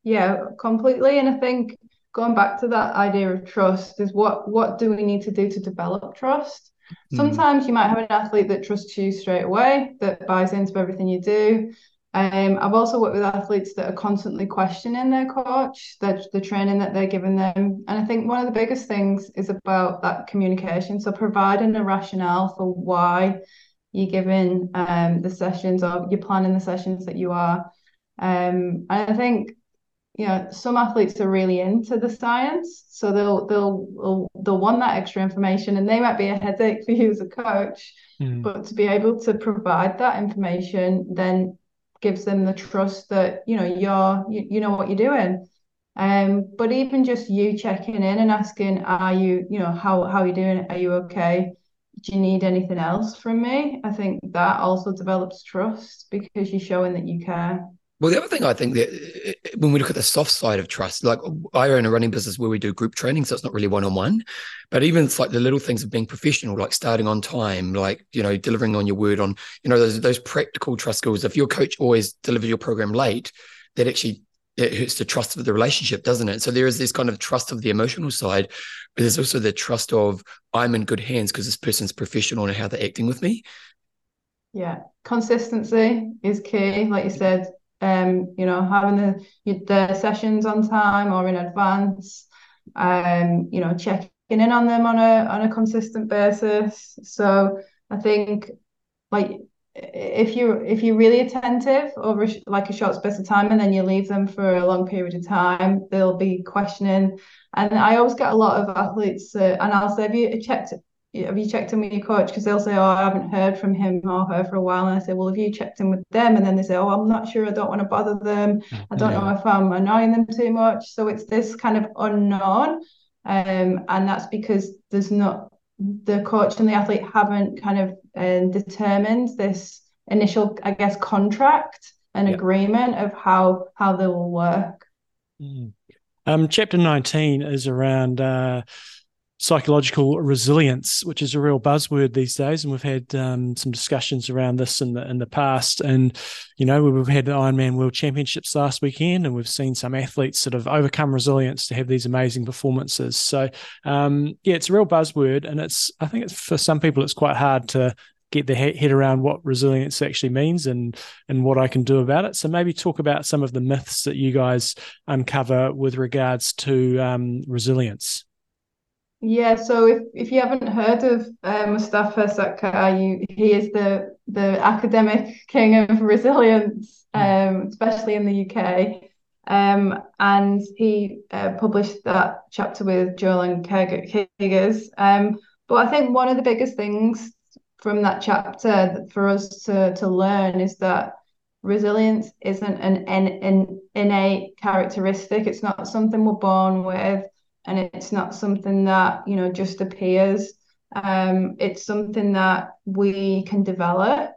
Yeah, completely. And I think going back to that idea of trust is what what do we need to do to develop trust? Mm. Sometimes you might have an athlete that trusts you straight away, that buys into everything you do. Um, I've also worked with athletes that are constantly questioning their coach, the, the training that they're giving them. And I think one of the biggest things is about that communication. So providing a rationale for why you're giving um, the sessions or you're planning the sessions that you are. Um, and I think you know some athletes are really into the science so they'll they'll they'll, want that extra information and they might be a headache for you as a coach mm. but to be able to provide that information then gives them the trust that you know you're you, you know what you're doing. Um but even just you checking in and asking are you you know how how are you doing? Are you okay? Do you need anything else from me? I think that also develops trust because you're showing that you care well, the other thing I think that uh, when we look at the soft side of trust, like I own a running business where we do group training, so it's not really one on one, but even it's like the little things of being professional, like starting on time, like you know delivering on your word, on you know those those practical trust skills. If your coach always delivers your program late, that actually it hurts the trust of the relationship, doesn't it? So there is this kind of trust of the emotional side, but there's also the trust of I'm in good hands because this person's professional and how they're acting with me. Yeah, consistency is key. Like you said, um, you know, having the the sessions on time or in advance, um, you know, checking in on them on a on a consistent basis. So I think like if you if you're really attentive over like a short space of time and then you leave them for a long period of time, they'll be questioning. And I always get a lot of athletes, uh, and I'll say, "Have you checked have you checked in with your coach? Because they'll say, oh, I haven't heard from him or her for a while. And I say, well, have you checked in with them? And then they say, oh, I'm not sure. I don't want to bother them. I don't yeah. know if I'm annoying them too much. So it's this kind of unknown. Um, and that's because there's not, the coach and the athlete haven't kind of um, determined this initial, I guess, contract and yeah. agreement of how how they will work. Mm. Um, chapter 19 is around uh, psychological resilience, which is a real buzzword these days, and we've had um, some discussions around this in the in the past. And you know, we've had the Ironman World Championships last weekend, and we've seen some athletes sort of overcome resilience to have these amazing performances. So, um, yeah, it's a real buzzword, and it's I think it's for some people it's quite hard to get their head around what resilience actually means and and what I can do about it. So maybe talk about some of the myths that you guys uncover with regards to um, resilience. Yeah, so if, if you haven't heard of uh, Mustafa Sarkar, you he is the the academic king of resilience, hmm. um, especially in the UK. Um, and he uh, published that chapter with Joel and Kegers. Um, but I think one of the biggest things from that chapter for us to to learn is that resilience isn't an, an, an innate characteristic. It's not something we're born with and it's not something that you know just appears. Um, it's something that we can develop.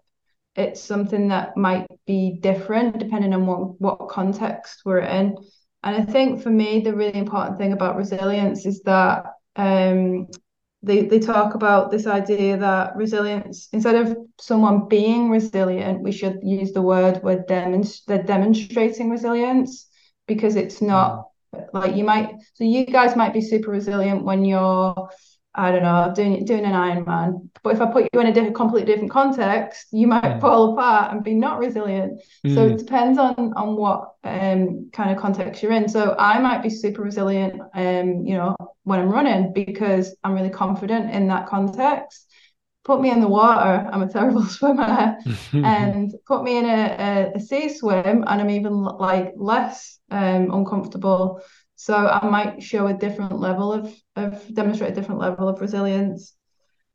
It's something that might be different depending on what, what context we're in. And i think for me the really important thing about resilience is that um, they, they talk about this idea that resilience instead of someone being resilient we should use the word we're, demonst- they're demonstrating resilience because it's not like you might, so you guys might be super resilient when you're, I don't know, doing doing an Ironman. But if I put you in a different, completely different context, you might mm. fall apart and be not resilient. Mm. So it depends on on what um kind of context you're in. So I might be super resilient, um, you know, when I'm running because I'm really confident in that context put me in the water, I'm a terrible swimmer, and put me in a, a, a, sea swim, and I'm even like less um, uncomfortable. So I might show a different level of of demonstrate a different level of resilience.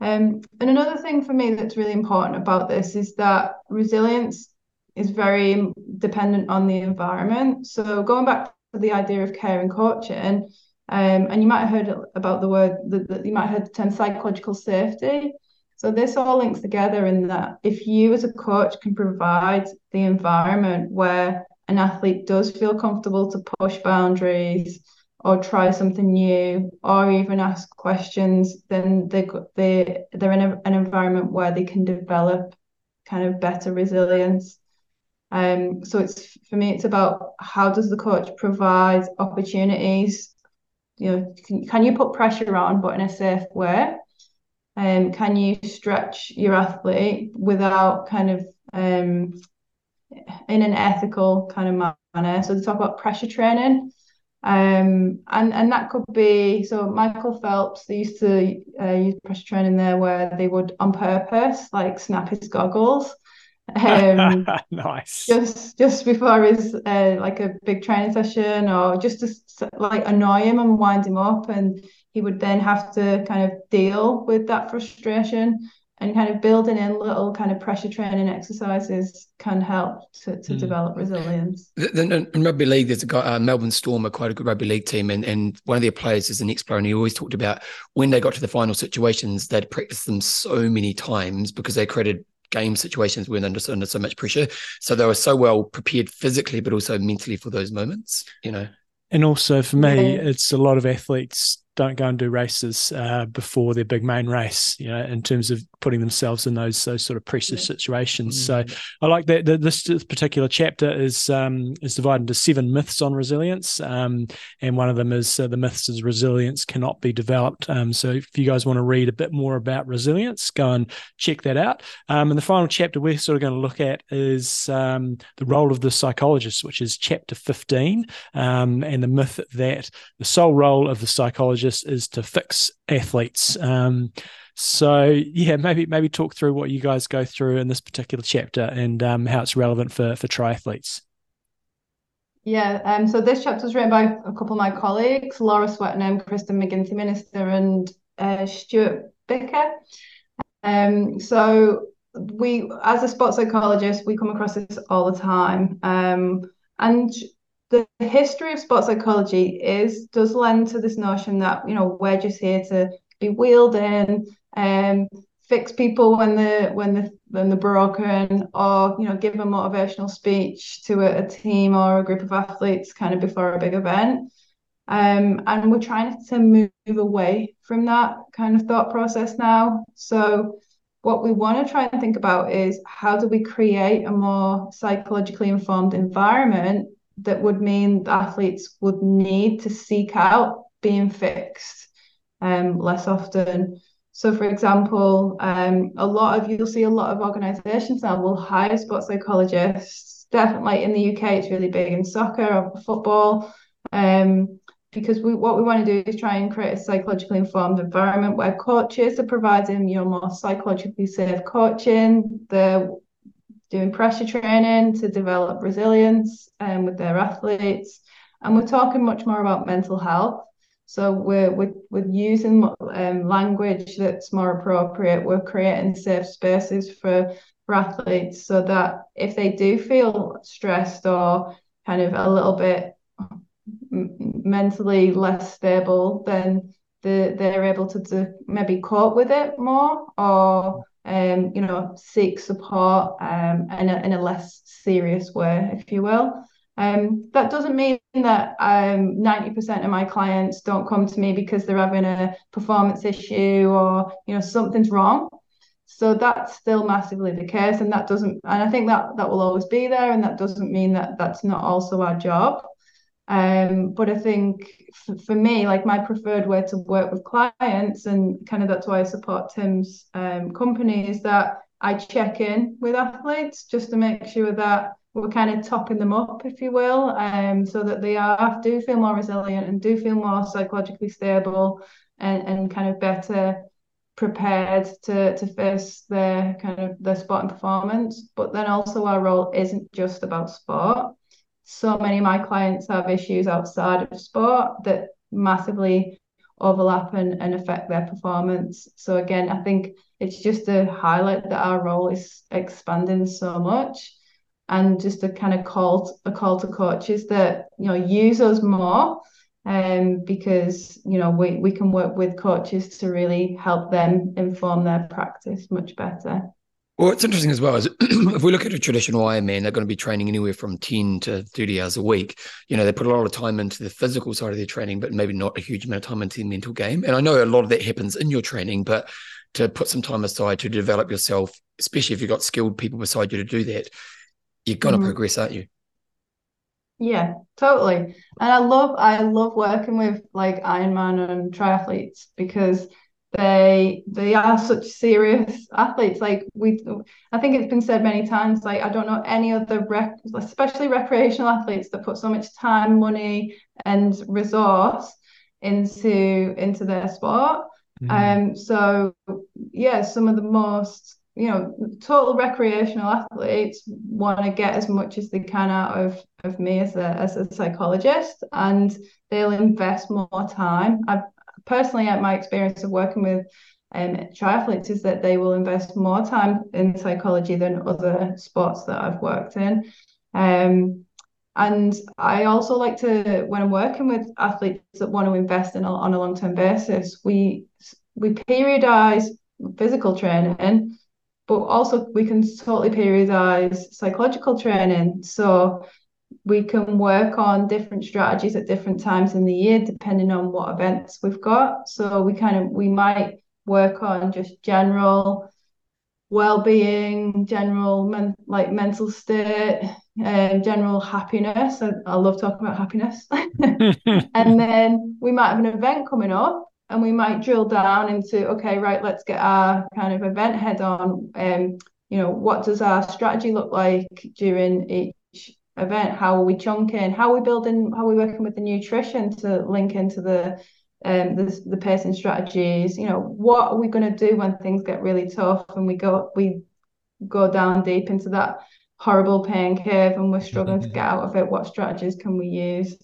Um, and another thing for me that's really important about this is that resilience is very dependent on the environment. So going back to the idea of care and coaching, um, and you might have heard about the word that you might have heard the term psychological safety. So this all links together in that if you as a coach can provide the environment where an athlete does feel comfortable to push boundaries or try something new or even ask questions, then they they they're in a, an environment where they can develop kind of better resilience. Um, so it's for me, it's about how does the coach provide opportunities? You know, can, can you put pressure on, but in a safe way? Um, can you stretch your athlete without kind of um, in an ethical kind of manner? So they talk about pressure training. Um, and and that could be so Michael Phelps they used to uh, use pressure training there where they would on purpose like snap his goggles um, nice just just before his uh, like a big training session or just to like annoy him and wind him up and he would then have to kind of deal with that frustration and kind of building in little kind of pressure training exercises can help to, to mm. develop resilience. In, rugby league, there's a guy, uh, Melbourne Storm, are quite a good rugby league team, and, and one of their players is an ex-pro, and he always talked about when they got to the final situations, they'd practiced them so many times because they created game situations when under, under so much pressure. So they were so well prepared physically, but also mentally for those moments, you know. And also for me, yeah. it's a lot of athletes don't go and do races uh, before their big main race, you know, in terms of putting themselves in those those sort of precious situations. Mm-hmm. So I like that, this particular chapter is um, is divided into seven myths on resilience, um, and one of them is uh, the myths is resilience cannot be developed. Um, so if you guys want to read a bit more about resilience, go and check that out. Um, and the final chapter we're sort of going to look at is um, the role of the psychologist, which is chapter fifteen, um, and the myth that the sole role of the psychologist is to fix athletes. Um, so yeah, maybe maybe talk through what you guys go through in this particular chapter and um, how it's relevant for for triathletes. Yeah, um, so this chapter was written by a couple of my colleagues, Laura Swettenham, Kristen McGinty Minister, and uh, Stuart Bicker. Um, so we, as a sports psychologist, we come across this all the time. Um, and the history of sports psychology is does lend to this notion that you know we're just here to be wheeled in and um, fix people when the when the when they're broken or you know give a motivational speech to a, a team or a group of athletes kind of before a big event. Um, and we're trying to move away from that kind of thought process now. So what we want to try and think about is how do we create a more psychologically informed environment that would mean athletes would need to seek out being fixed um, less often. So, for example, um, a lot of you'll see a lot of organisations now will hire sports psychologists. Definitely in the UK, it's really big in soccer or football, um, because we what we want to do is try and create a psychologically informed environment where coaches are providing you know more psychologically safe coaching. The doing pressure training to develop resilience um, with their athletes. And we're talking much more about mental health. So we're, we're, we're using um, language that's more appropriate. We're creating safe spaces for, for athletes so that if they do feel stressed or kind of a little bit mentally less stable, then the, they're able to do, maybe cope with it more or um, you know, seek support um, in, a, in a less serious way, if you will. Um, that doesn't mean that um, 90% of my clients don't come to me because they're having a performance issue or, you know, something's wrong. So that's still massively the case. And that doesn't, and I think that that will always be there. And that doesn't mean that that's not also our job. Um, but I think f- for me, like my preferred way to work with clients, and kind of that's why I support Tim's um, company, is that I check in with athletes just to make sure that we're kind of topping them up, if you will, um, so that they are do feel more resilient and do feel more psychologically stable and, and kind of better prepared to to face their kind of their sport and performance. But then also our role isn't just about sport so many of my clients have issues outside of sport that massively overlap and, and affect their performance. So again, I think it's just to highlight that our role is expanding so much and just a kind of call a call to coaches that you know use us more um because you know we, we can work with coaches to really help them inform their practice much better. Well, it's interesting as well. Is if we look at a traditional Ironman, they're going to be training anywhere from 10 to 30 hours a week. You know, they put a lot of time into the physical side of their training, but maybe not a huge amount of time into the mental game. And I know a lot of that happens in your training, but to put some time aside to develop yourself, especially if you've got skilled people beside you to do that, you're going to Mhm. progress, aren't you? Yeah, totally. And I love I love working with like Ironman and triathletes because they they are such serious athletes. Like we I think it's been said many times, like I don't know any other rec especially recreational athletes that put so much time, money and resource into into their sport. Mm. Um so yeah, some of the most you know, total recreational athletes want to get as much as they can out of, of me as a as a psychologist, and they'll invest more time. I've personally at my experience of working with um, triathletes is that they will invest more time in psychology than other sports that I've worked in. Um, and I also like to, when I'm working with athletes that want to invest in a, on a long term basis, we we periodize physical training but also we can totally periodize psychological training. So we can work on different strategies at different times in the year, depending on what events we've got. So we kind of we might work on just general well-being, general men, like mental state, um, general happiness. I, I love talking about happiness. and then we might have an event coming up and we might drill down into okay right let's get our kind of event head on um you know what does our strategy look like during each event how are we chunking how are we building how are we working with the nutrition to link into the um the, the pacing strategies? You know what are we going to do when things get really tough and we go we go down deep into that horrible pain curve and we're struggling to get out of it? What strategies can we use?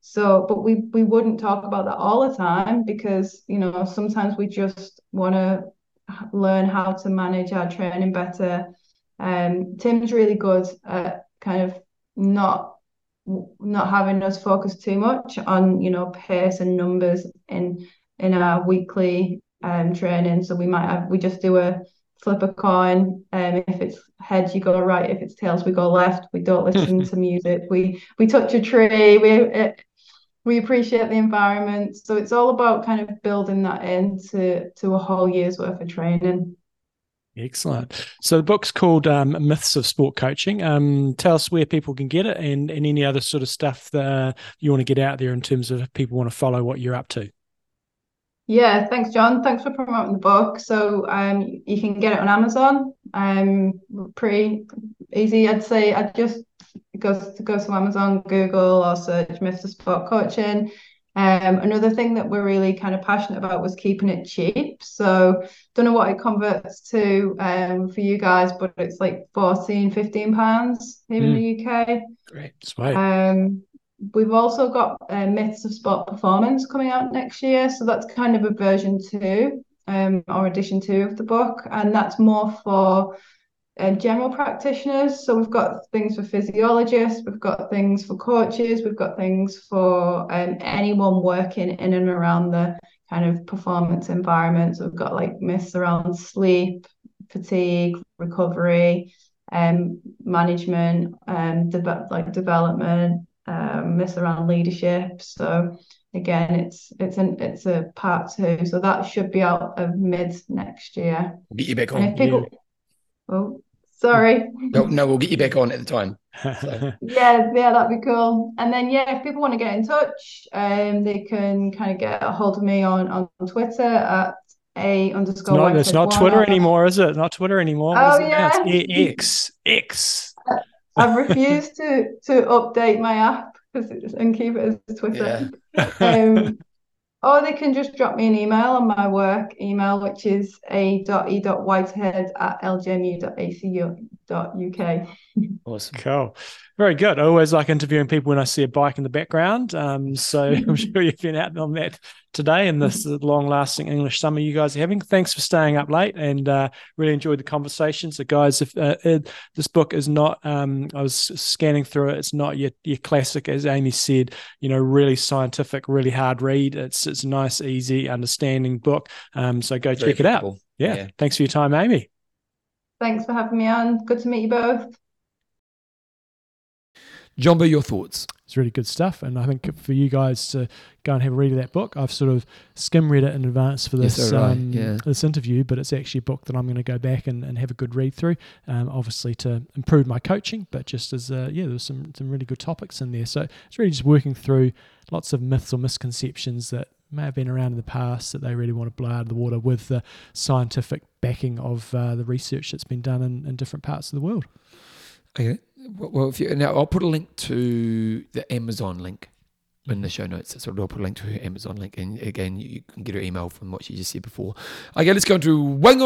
So, but we we wouldn't talk about that all the time because you know sometimes we just want to learn how to manage our training better. Um, Tim's really good at kind of not not having us focus too much on you know pace and numbers in in our weekly um training. So we might have we just do a flip a coin. Um, if it's heads, you go right. If it's tails, we go left. We don't listen to music. We we touch a tree. We it, we appreciate the environment. So it's all about kind of building that into to a whole year's worth of training. Excellent. So the book's called um, Myths of Sport Coaching. Um, tell us where people can get it and, and any other sort of stuff that uh, you want to get out there in terms of people want to follow what you're up to. Yeah, thanks, John. Thanks for promoting the book. So um, you can get it on Amazon. Um, pretty easy, I'd say. I'd just go to go to Amazon, Google, or search Myths of Sport Coaching. Um, another thing that we're really kind of passionate about was keeping it cheap. So don't know what it converts to um, for you guys, but it's like 14, 15 pounds here in the UK. Great. Smart. Um, we've also got uh, Myths of Sport Performance coming out next year. So that's kind of a version two um, or edition two of the book. And that's more for um, general practitioners. So we've got things for physiologists, we've got things for coaches, we've got things for um, anyone working in and around the kind of performance environment. So we've got like myths around sleep, fatigue, recovery, um, management, um, de- like development, um, myths around leadership. So again, it's it's an it's a part two. So that should be out of mid next year. Get you back And on. If oh, sorry. No, no, we'll get you back on at the time. Yeah, yeah, that'd be cool. And then yeah, if people want to get in touch, um, they can kind of get a hold of me on on Twitter at a underscore. no, Whitehead it's not one. Twitter anymore, is it? Not Twitter anymore. Oh, is it now? It's yeah. E- X. X. I've refused to to update my app because it's and keep it as Twitter. um, or they can just drop me an email on my work email, which is a.e.whitehead at ljmu.acu.uk. Awesome. Cool. Very good. I always like interviewing people when I see a bike in the background. Um, so I'm sure you've been out on that today in this long lasting English summer you guys are having. Thanks for staying up late and uh, really enjoyed the conversation. So, guys, if uh, it, this book is not, um, I was scanning through it, it's not your, your classic, as Amy said, you know, really scientific, really hard read. It's, it's a nice, easy, understanding book. Um, so go Very check it out. Yeah. Yeah. Thanks for your time, Amy. Thanks for having me on. Good to meet you both. Jumbo, your thoughts? It's really good stuff, and I think for you guys to go and have a read of that book, I've sort of skim read it in advance for this so did I, um, yeah. this interview. But it's actually a book that I'm going to go back and, and have a good read through. Um, obviously to improve my coaching, but just as uh, yeah, there's some some really good topics in there. So it's really just working through lots of myths or misconceptions that may have been around in the past that they really want to blow out of the water with the scientific backing of uh, the research that's been done in, in different parts of the world. Okay. Well, if you now, I'll put a link to the Amazon link in the show notes. So I'll put a link to her Amazon link, and again, you, can get her email from what she just said before. Okay, let's go to Wanger.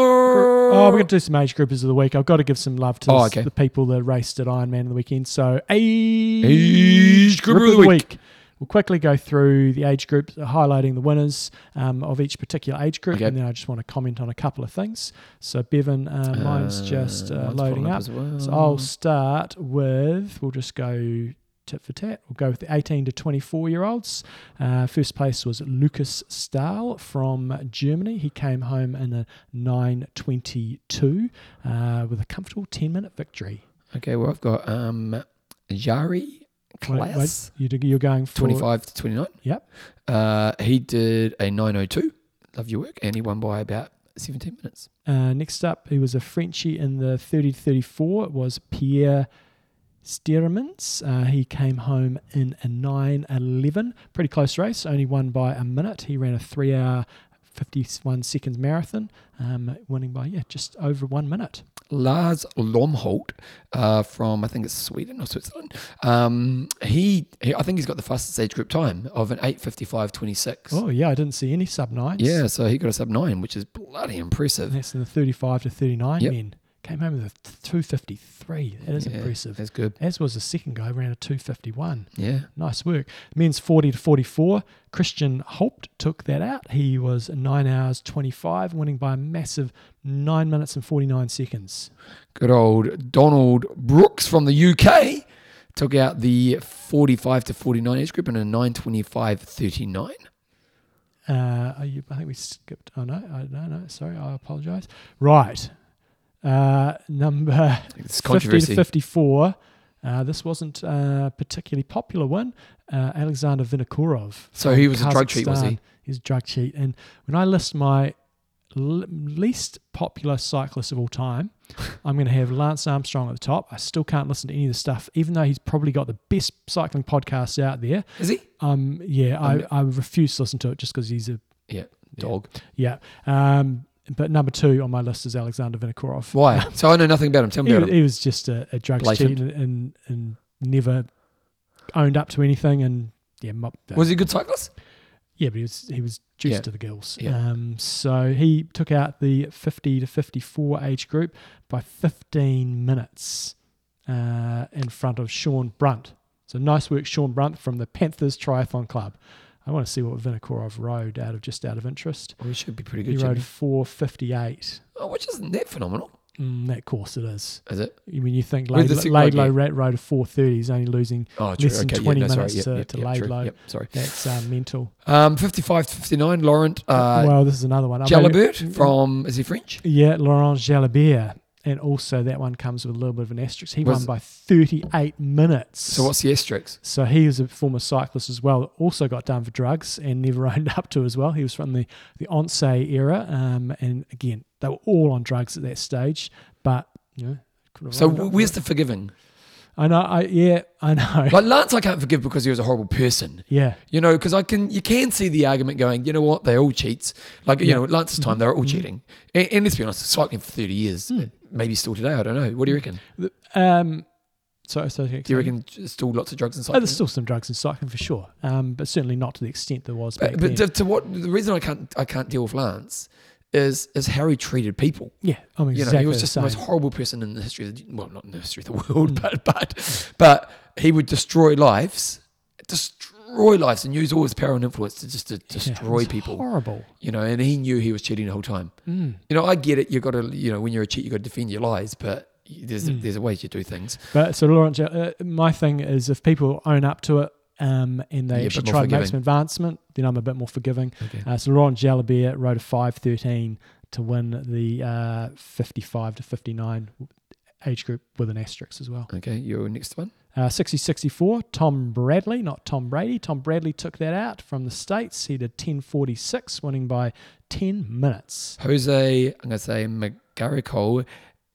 Oh, we're going to do some age groupers of the week. I've got to give some love to Oh, okay. the people that raced at Ironman the weekend. So, age, Age group of the week. We'll quickly go through the age groups, highlighting the winners um, of each particular age group, Okay. and then I just want to comment on a couple of things. So, Bevan, uh, mine's just uh, mine's loading up. as well. So, I'll start with, we'll just go tit for tat. We'll go with the 18 to 24 year olds. Uh, first place was Lucas Stahl from Germany. He came home in a 9.22 uh, with a comfortable 10 minute victory. Okay, well, I've got um, Jari Wait, wait, Class, you, you're going for 25 to 29. Yep. Uh, he did a 902. Love your work. And he won by about 17 minutes. Uh, next up, he was a Frenchie in the 30 to 34. It was Pierre Stiermans. Uh, he came home in a 9.11. Pretty close race, only won by a minute. He ran a three hour, 51 seconds marathon, um, winning by, yeah, just over one minute. Lars Lomholt uh, from I think it's Sweden or Switzerland. Um, he, he I think he's got the fastest age group time of an 8:55.26. Oh, yeah, I didn't see any sub nines. Yeah, so he got a sub nine, which is bloody impressive. That's in the 35 to 39 Yep. men. Came home with a 253. That is Yeah, impressive. That's good. As was the second guy, ran a 251. Yeah. Nice work. Men's 40 to 44. Christian Holt took that out. He was 9 hours 25, winning by a massive 9 minutes and 49 seconds. Good old Donald Brooks from the UK took out the 45 to 49 age group in a 9:25.39. Uh, are you, I think we skipped. Oh, no. I, no, no. Sorry. I apologize. Right. Uh, number 50 to 54. Uh, this wasn't a particularly popular one. Uh, Alexander Vinokurov. So he was a drug cheat, was he? He's a drug cheat. And when I list my l- least popular cyclist of all time, I'm going to have Lance Armstrong at the top. I still can't listen to any of the stuff, even though he's probably got the best cycling podcasts out there. Is he? Um, yeah, Um, I, I refuse to listen to it just because he's a Yeah. Dog. yeah. Um, but number two on my list is Alexander Vinokurov. Why? So I know nothing about him. Tell me He, about him. he was just a, a drug Blatant. cheat and, and and never owned up to anything. And yeah, mo- Was he a good cyclist? Yeah, but he was he was juiced Yeah. to the gills. Yeah. Um, so he took out the 50 to 54 age group by 15 minutes uh, in front of Sean Brunt. So nice work, Sean Brunt from the Panthers Triathlon Club. I want to see what Vinokurov rode out of just out of interest. Well, he should be pretty good. He rode 458. Oh, which isn't that phenomenal, Mm, that course it is. is it? I mean, you think the Laidlow, Laidlow yeah. rat rode a 430. He's only losing. Oh, Less than 20 minutes Yep, to- yep, to yep, lay low. Yep, sorry. That's uh, mental. Um, 55 to 59, Laurent uh, well, this is another one. I've Jalabert from, is he French? Yeah, Laurent Jalabert. And also, that one comes with a little bit of an asterisk. He Was- won by 38 minutes. So what's the asterisk? So he was a former cyclist as well. Also got done for drugs and never owned up to as well. He was from the the Once era, um, and again, they were all on drugs at that stage. But you know, So owned up to where's the forgiving? I know. I yeah, I know. Like Lance, I can't forgive because he was a horrible person. yeah, You know, because I can, you can see the argument going. You know what? They all cheats. Like you Yeah. know, at Lance's time, they were all Mhm. cheating. And, and let's be honest, cycling for thirty years, Hmm. Maybe still today. I don't know. What do you reckon? Um, so, so Do you reckon still lots of drugs and Oh, there's still some drugs in cycling for sure, um, but certainly not to the extent there was back but, to, to what the reason I can't I can't deal with Lance is is how he treated people. yeah, I mean, You know, he was just the most horrible person in the history of the well, not in the history of the world, Mm. but but but he would destroy lives, destroy lives, and use all his power and influence to just to destroy was people. Horrible. You know, and he knew he was cheating the whole time. Mm. You know, I get it. You got to, you know, when you're a cheat, you got to defend your lies, but there's Mm. a, there's a way to do things. But so Laurent, uh, my thing is if people own up to it um, and they Yeah, actually try to make some advancement, then I'm a bit more forgiving. Okay. Uh, so Laurent Jalabert rode a 5.13 to win the uh, 55 to 59 age group with an asterisk as well. Okay, your next one. Uh, 60 64, Tom Bradley, not Tom Brady. Tom Bradley took that out from the States. He did 1046, winning by 10 minutes. Jose, I'm going to say McGarrico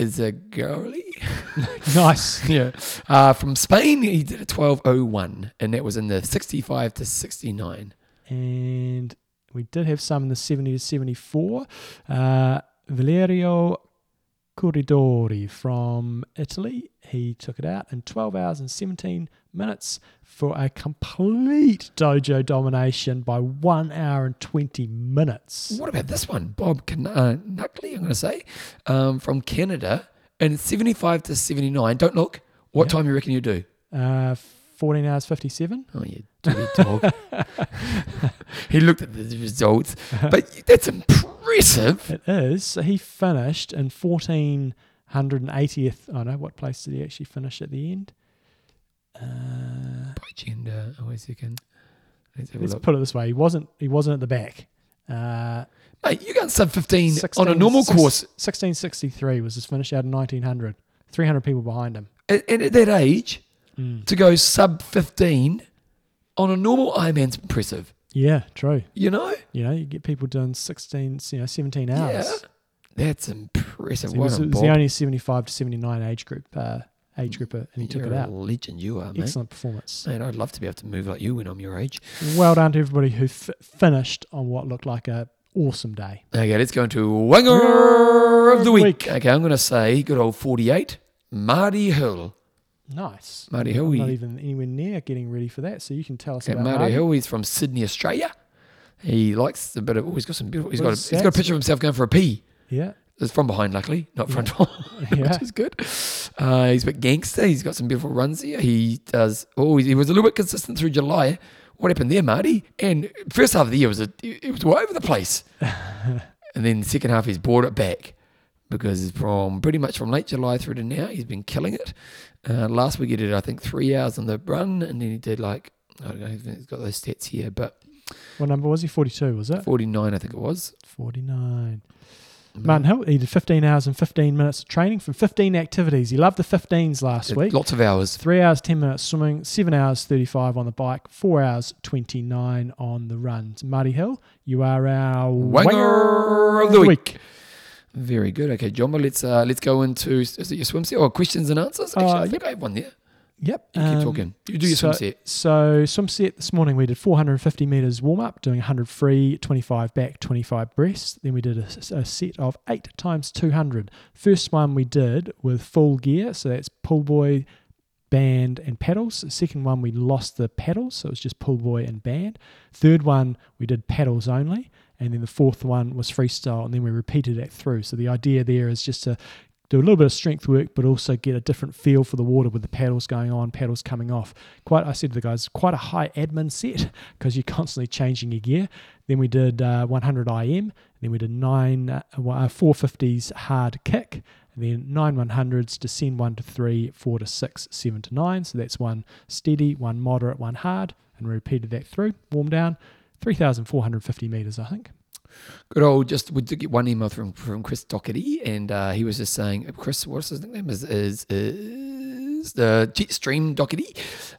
is a girly. nice. yeah. Uh, from Spain, he did a 1201, and that was in the 65 to 69. And we did have some in the 70 to 74. Uh, Valerio Corridori from Italy. He took it out in 12 hours and 17 minutes for a complete dojo domination by 1 hour and 20 minutes. What about this one? Bob Can- uh, Nuckley, I'm going to say, um, from Canada, and 75 to 79. Don't look. What Yeah. time you reckon you do? Uh, 14 hours 57. Oh, you dirty dog. he looked at the results, but that's impressive. It is. So he finished in 1480th. I oh, know what place did he actually finish at the end? Uh, By gender, oh, wait a second. Let's let's put it this way: he wasn't. He wasn't at the back. Uh, Mate, you got sub 15 on a normal six- course. 1663 was his finish out of 1900. 300 people behind him. And and at that age, Mm. to go sub 15 on a normal Ironman's impressive. Yeah, true. You know? You know, you get people doing 16, you know, 17 hours. Yeah. That's impressive. Well was, it was the only 75 to 79 age group, uh, age grouper, and he took You're it a out. legend, you are, mate. Excellent performance. Man, I'd love to be able to move like you when I'm your age. Well done to everybody who f- finished on what looked like a awesome day. Okay, let's go into Wanger of the week. Week. Okay, I'm going to say good old 48, Marty Hill. Nice. Marty Hill, not even anywhere near getting ready for that, so you can tell us Okay, about Marty Marty. Hill, he's from Sydney, Australia. He likes a bit of, oh, he's got some beautiful, he's got, a, he's got a picture of himself going for a pee. Yeah, It's from behind, luckily, not front, Yeah. which is good. Uh, he's a bit gangster. He's got some beautiful runs here. He does. Oh, he was a little bit consistent through July. What happened there, Marty? And first half of the year was a, it was all over the place, and then the second half he's brought it back because from pretty much from late July through to now he's been killing it. Uh, last week he did I think three hours on the run, and then he did like I don't know. He's got those stats here, but what number was he? 42, was it? forty nine I think it was. 49. Martin Hill, he did 15 hours and 15 minutes of training from 15 activities. He loved the 15s last Did week. Lots of hours. Three hours, 10 minutes swimming, seven hours, 35 on the bike, four hours, 29 on the runs. Marty Hill, you are our Wanger of the week. Very good. Okay, Jumbo, let's uh, let's go into is it your swimsuit or questions and answers? Actually, Uh, I think I have one there. Yep. You keep um, talking. You do your so, swimsuit. So swim set this morning we did 450 meters warm up, doing 100 free, 25 back, 25 breast. Then we did a set of eight times 200. First one we did with full gear, so that's pull buoy, band, and paddles. Second one we lost the paddles, so it was just pull buoy and band. Third one we did paddles only, and then the fourth one was freestyle, and then we repeated that through. So the idea there is just to do a little bit of strength work, but also get a different feel for the water with the paddles going on, paddles coming off. Quite, I said to the guys, quite a high admin set because you're constantly changing your gear. Then we did uh, 100 IM, then we did nine uh, 450s hard kick, and then nine 100s, descend one to three, four to six, seven to nine. So that's one steady, one moderate, one hard, and we repeated that through. Warm down, 3,450 meters, I think. Good old. Just we did get one email from from Chris Doherty, and uh, he was just saying, Chris, what's his nickname? Is is is the Jetstream Doherty?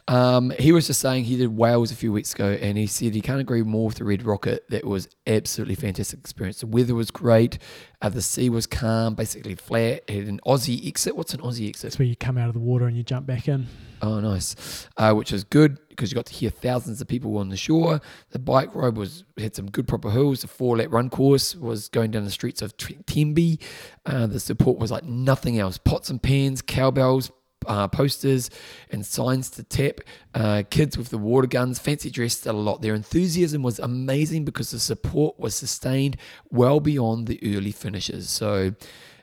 Um, he was just saying he did Wales a few weeks ago, and he said he can't agree more with the Red Rocket. That was absolutely fantastic experience. The weather was great. Uh, the sea was calm, basically flat. It had an Aussie exit. What's an Aussie exit? That's where you come out of the water and you jump back in. Oh, nice. Uh, which was good because you got to hear thousands of people on the shore. The bike ride was had some good proper hills. The four lap run course was going down the streets of Tenby. Uh, the support was like nothing else. Pots and pans, cowbells, uh, posters, and signs to tap. Uh, kids with the water guns, fancy dressed a lot. Their enthusiasm was amazing because the support was sustained well beyond the early finishes. So.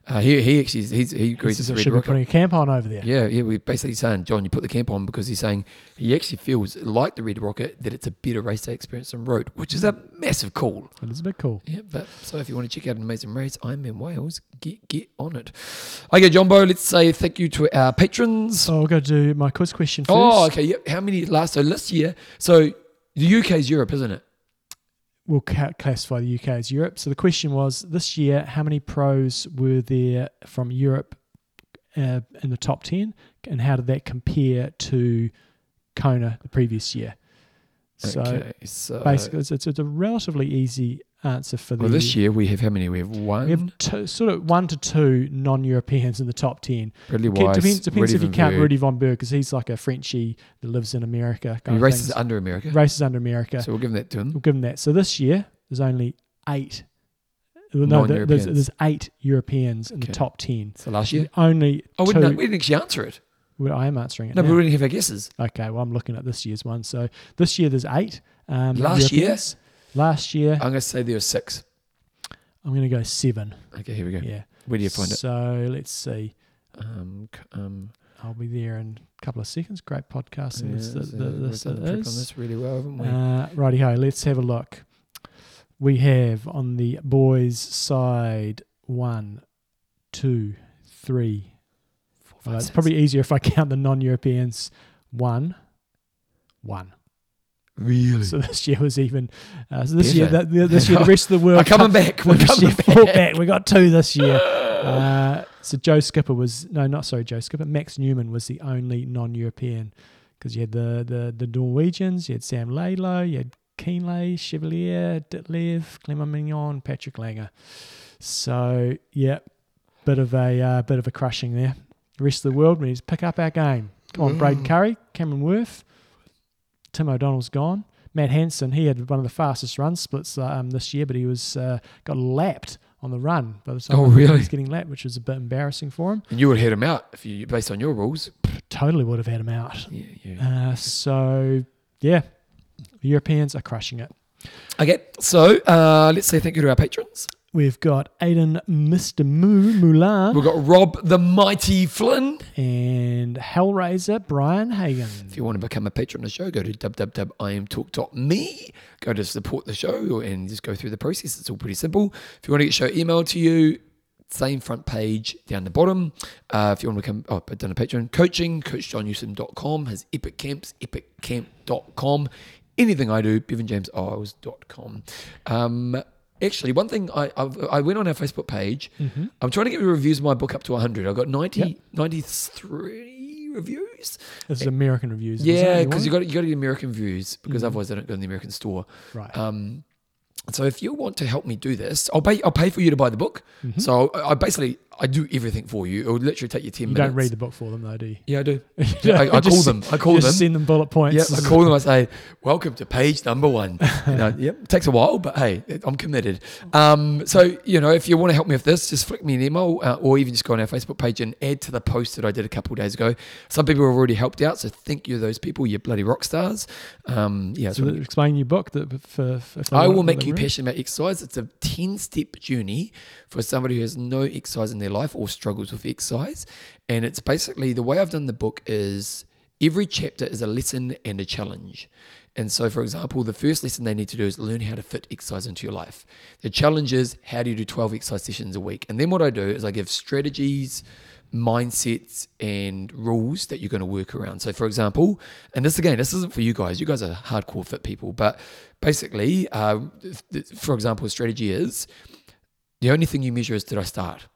Uh, he, he actually he's, he agrees He with says I Red should be putting a camp on over there. Yeah, yeah. We're basically saying, John, you put the camp on because he's saying he actually feels like the Red Rocket that it's a better race day experience than Roth, which is a massive call. It is a bit cool. Yeah, but so if you want to check out an amazing race, I'm in Wales. Get get on it. Okay, Jumbo. Let's say thank you to our patrons. So I'll go do my quiz question first. Oh, okay. Yep. How many last? So last year. So the UK is Europe, isn't it? We'll ca- classify the UK as Europe. So the question was this year, how many pros were there from Europe uh, in the top 10 and how did that compare to Kona the previous year. So okay, so basically, it's, it's, it's a relatively easy answer for the well, this year we have how many? We have one. We have two, sort of one to two non-Europeans in the top ten. Bradley Okay, Weiss. depends depends if you count. Rudy von Berg because he's like a Frenchie that lives in America. He of races things. under America, races under America. so we'll give him that to him. We'll give him that. So this year there's only eight. No, there's, there's eight Europeans in the top ten. So last year, Only oh, we didn't, actually answer it. well, I am answering it. No, now. but we didn't have our guesses. Okay, well, I'm looking at this year's one. So this year there's eight. Um, Last year? Last year, I'm going to say there were six. I'm going to go seven. Okay, here we go. Yeah. Where do you find it? So let's see. Um, um, I'll be there in a couple of seconds. Great podcasting. this, yeah, the, so the, we've done the trick is. on this really well, haven't we? Uh, righty ho, let's have a look. We have on the boys' side one, two, three. Four, Well, it's probably easier if I count the non-Europeans. One, one. Really. So this year was even. Uh, so this year, Better. the, the, this year, the rest of the world. We're coming back. We're coming back. back. We got two this year. Uh, so Joe Skipper was no, not sorry, Joe Skipper. Max Neumann was the only non-European because you had the, the the Norwegians, you had Sam Laidlow, you had Keenlay, Chevalier, Ditlev, Clement Mignon, Patrick Lange. So yeah, bit of a uh, bit of a crushing there. The rest of the world, we need to pick up our game. Come on, Braden Currie, Cameron Wurf, Tim O'Donnell's gone. Matt Hanson, he had one of the fastest run splits um, this year, but he was uh, got lapped on the run by the time Oh, he really? was getting lapped, which was a bit embarrassing for him. And you would head him out if you, based on your rules. Totally would have had him out. Yeah, yeah. Uh, so yeah, the Europeans are crushing it. Okay, so uh, let's say thank you to our patrons. We've got Aiden Mr. Moo Moulin We've got Rob the Mighty Flynn. and Hellraiser Brian Hagen. If you want to become a patron of the show, go to www.imtalk.me. Go to support the show and just go through the process. It's all pretty simple. If you want to get show emailed to you, same front page down the bottom. Uh, if you want to become oh, done a patron, coaching, coachjohnnewsom.com has epic camps, epiccamp.com. Anything I do, bevanjameseyles.com. Um, actually, one thing I I've, I went on our Facebook page. Mm-hmm. I'm trying to get reviews of my book up to 100. I've got 90, 93 reviews. This is American reviews. Yeah, because you want? got you got to get American views because Mhm. otherwise they don't go in the American store. right. Um, so if you want to help me do this, I'll pay. I'll pay for you to buy the book. Mhm. So I, I basically I do everything for you. It would literally take you ten you minutes. don't read the book for them though, do you? Yeah, I do. Yeah, I, I call them. I call just them. send them bullet points. Yep, I call them. I say, "Welcome to page number one." You know, yep, it takes a while, but hey, I'm committed. Um, so you know, if you want to help me with this, just flick me an email, uh, or even just go on our Facebook page and add to the post that I did a couple of days ago. Some people have already helped out, so thank you those people. You bloody rock stars. Um, yeah, So explain your book that for, for I will make you read. passionate about exercise. It's a 10 step journey for somebody who has no exercise in their life or struggles with exercise. And it's basically the way I've done the book is every chapter is a lesson and a challenge. And so, for example, the first lesson they need to do is learn how to fit exercise into your life. The challenge is how do you do 12 exercise sessions a week? And then what I do is I give strategies, mindsets, and rules that you're going to work around. So, for example, and this again, this isn't for you guys. You guys are hardcore fit people, but basically, uh, for example, strategy is the only thing you measure is did I start?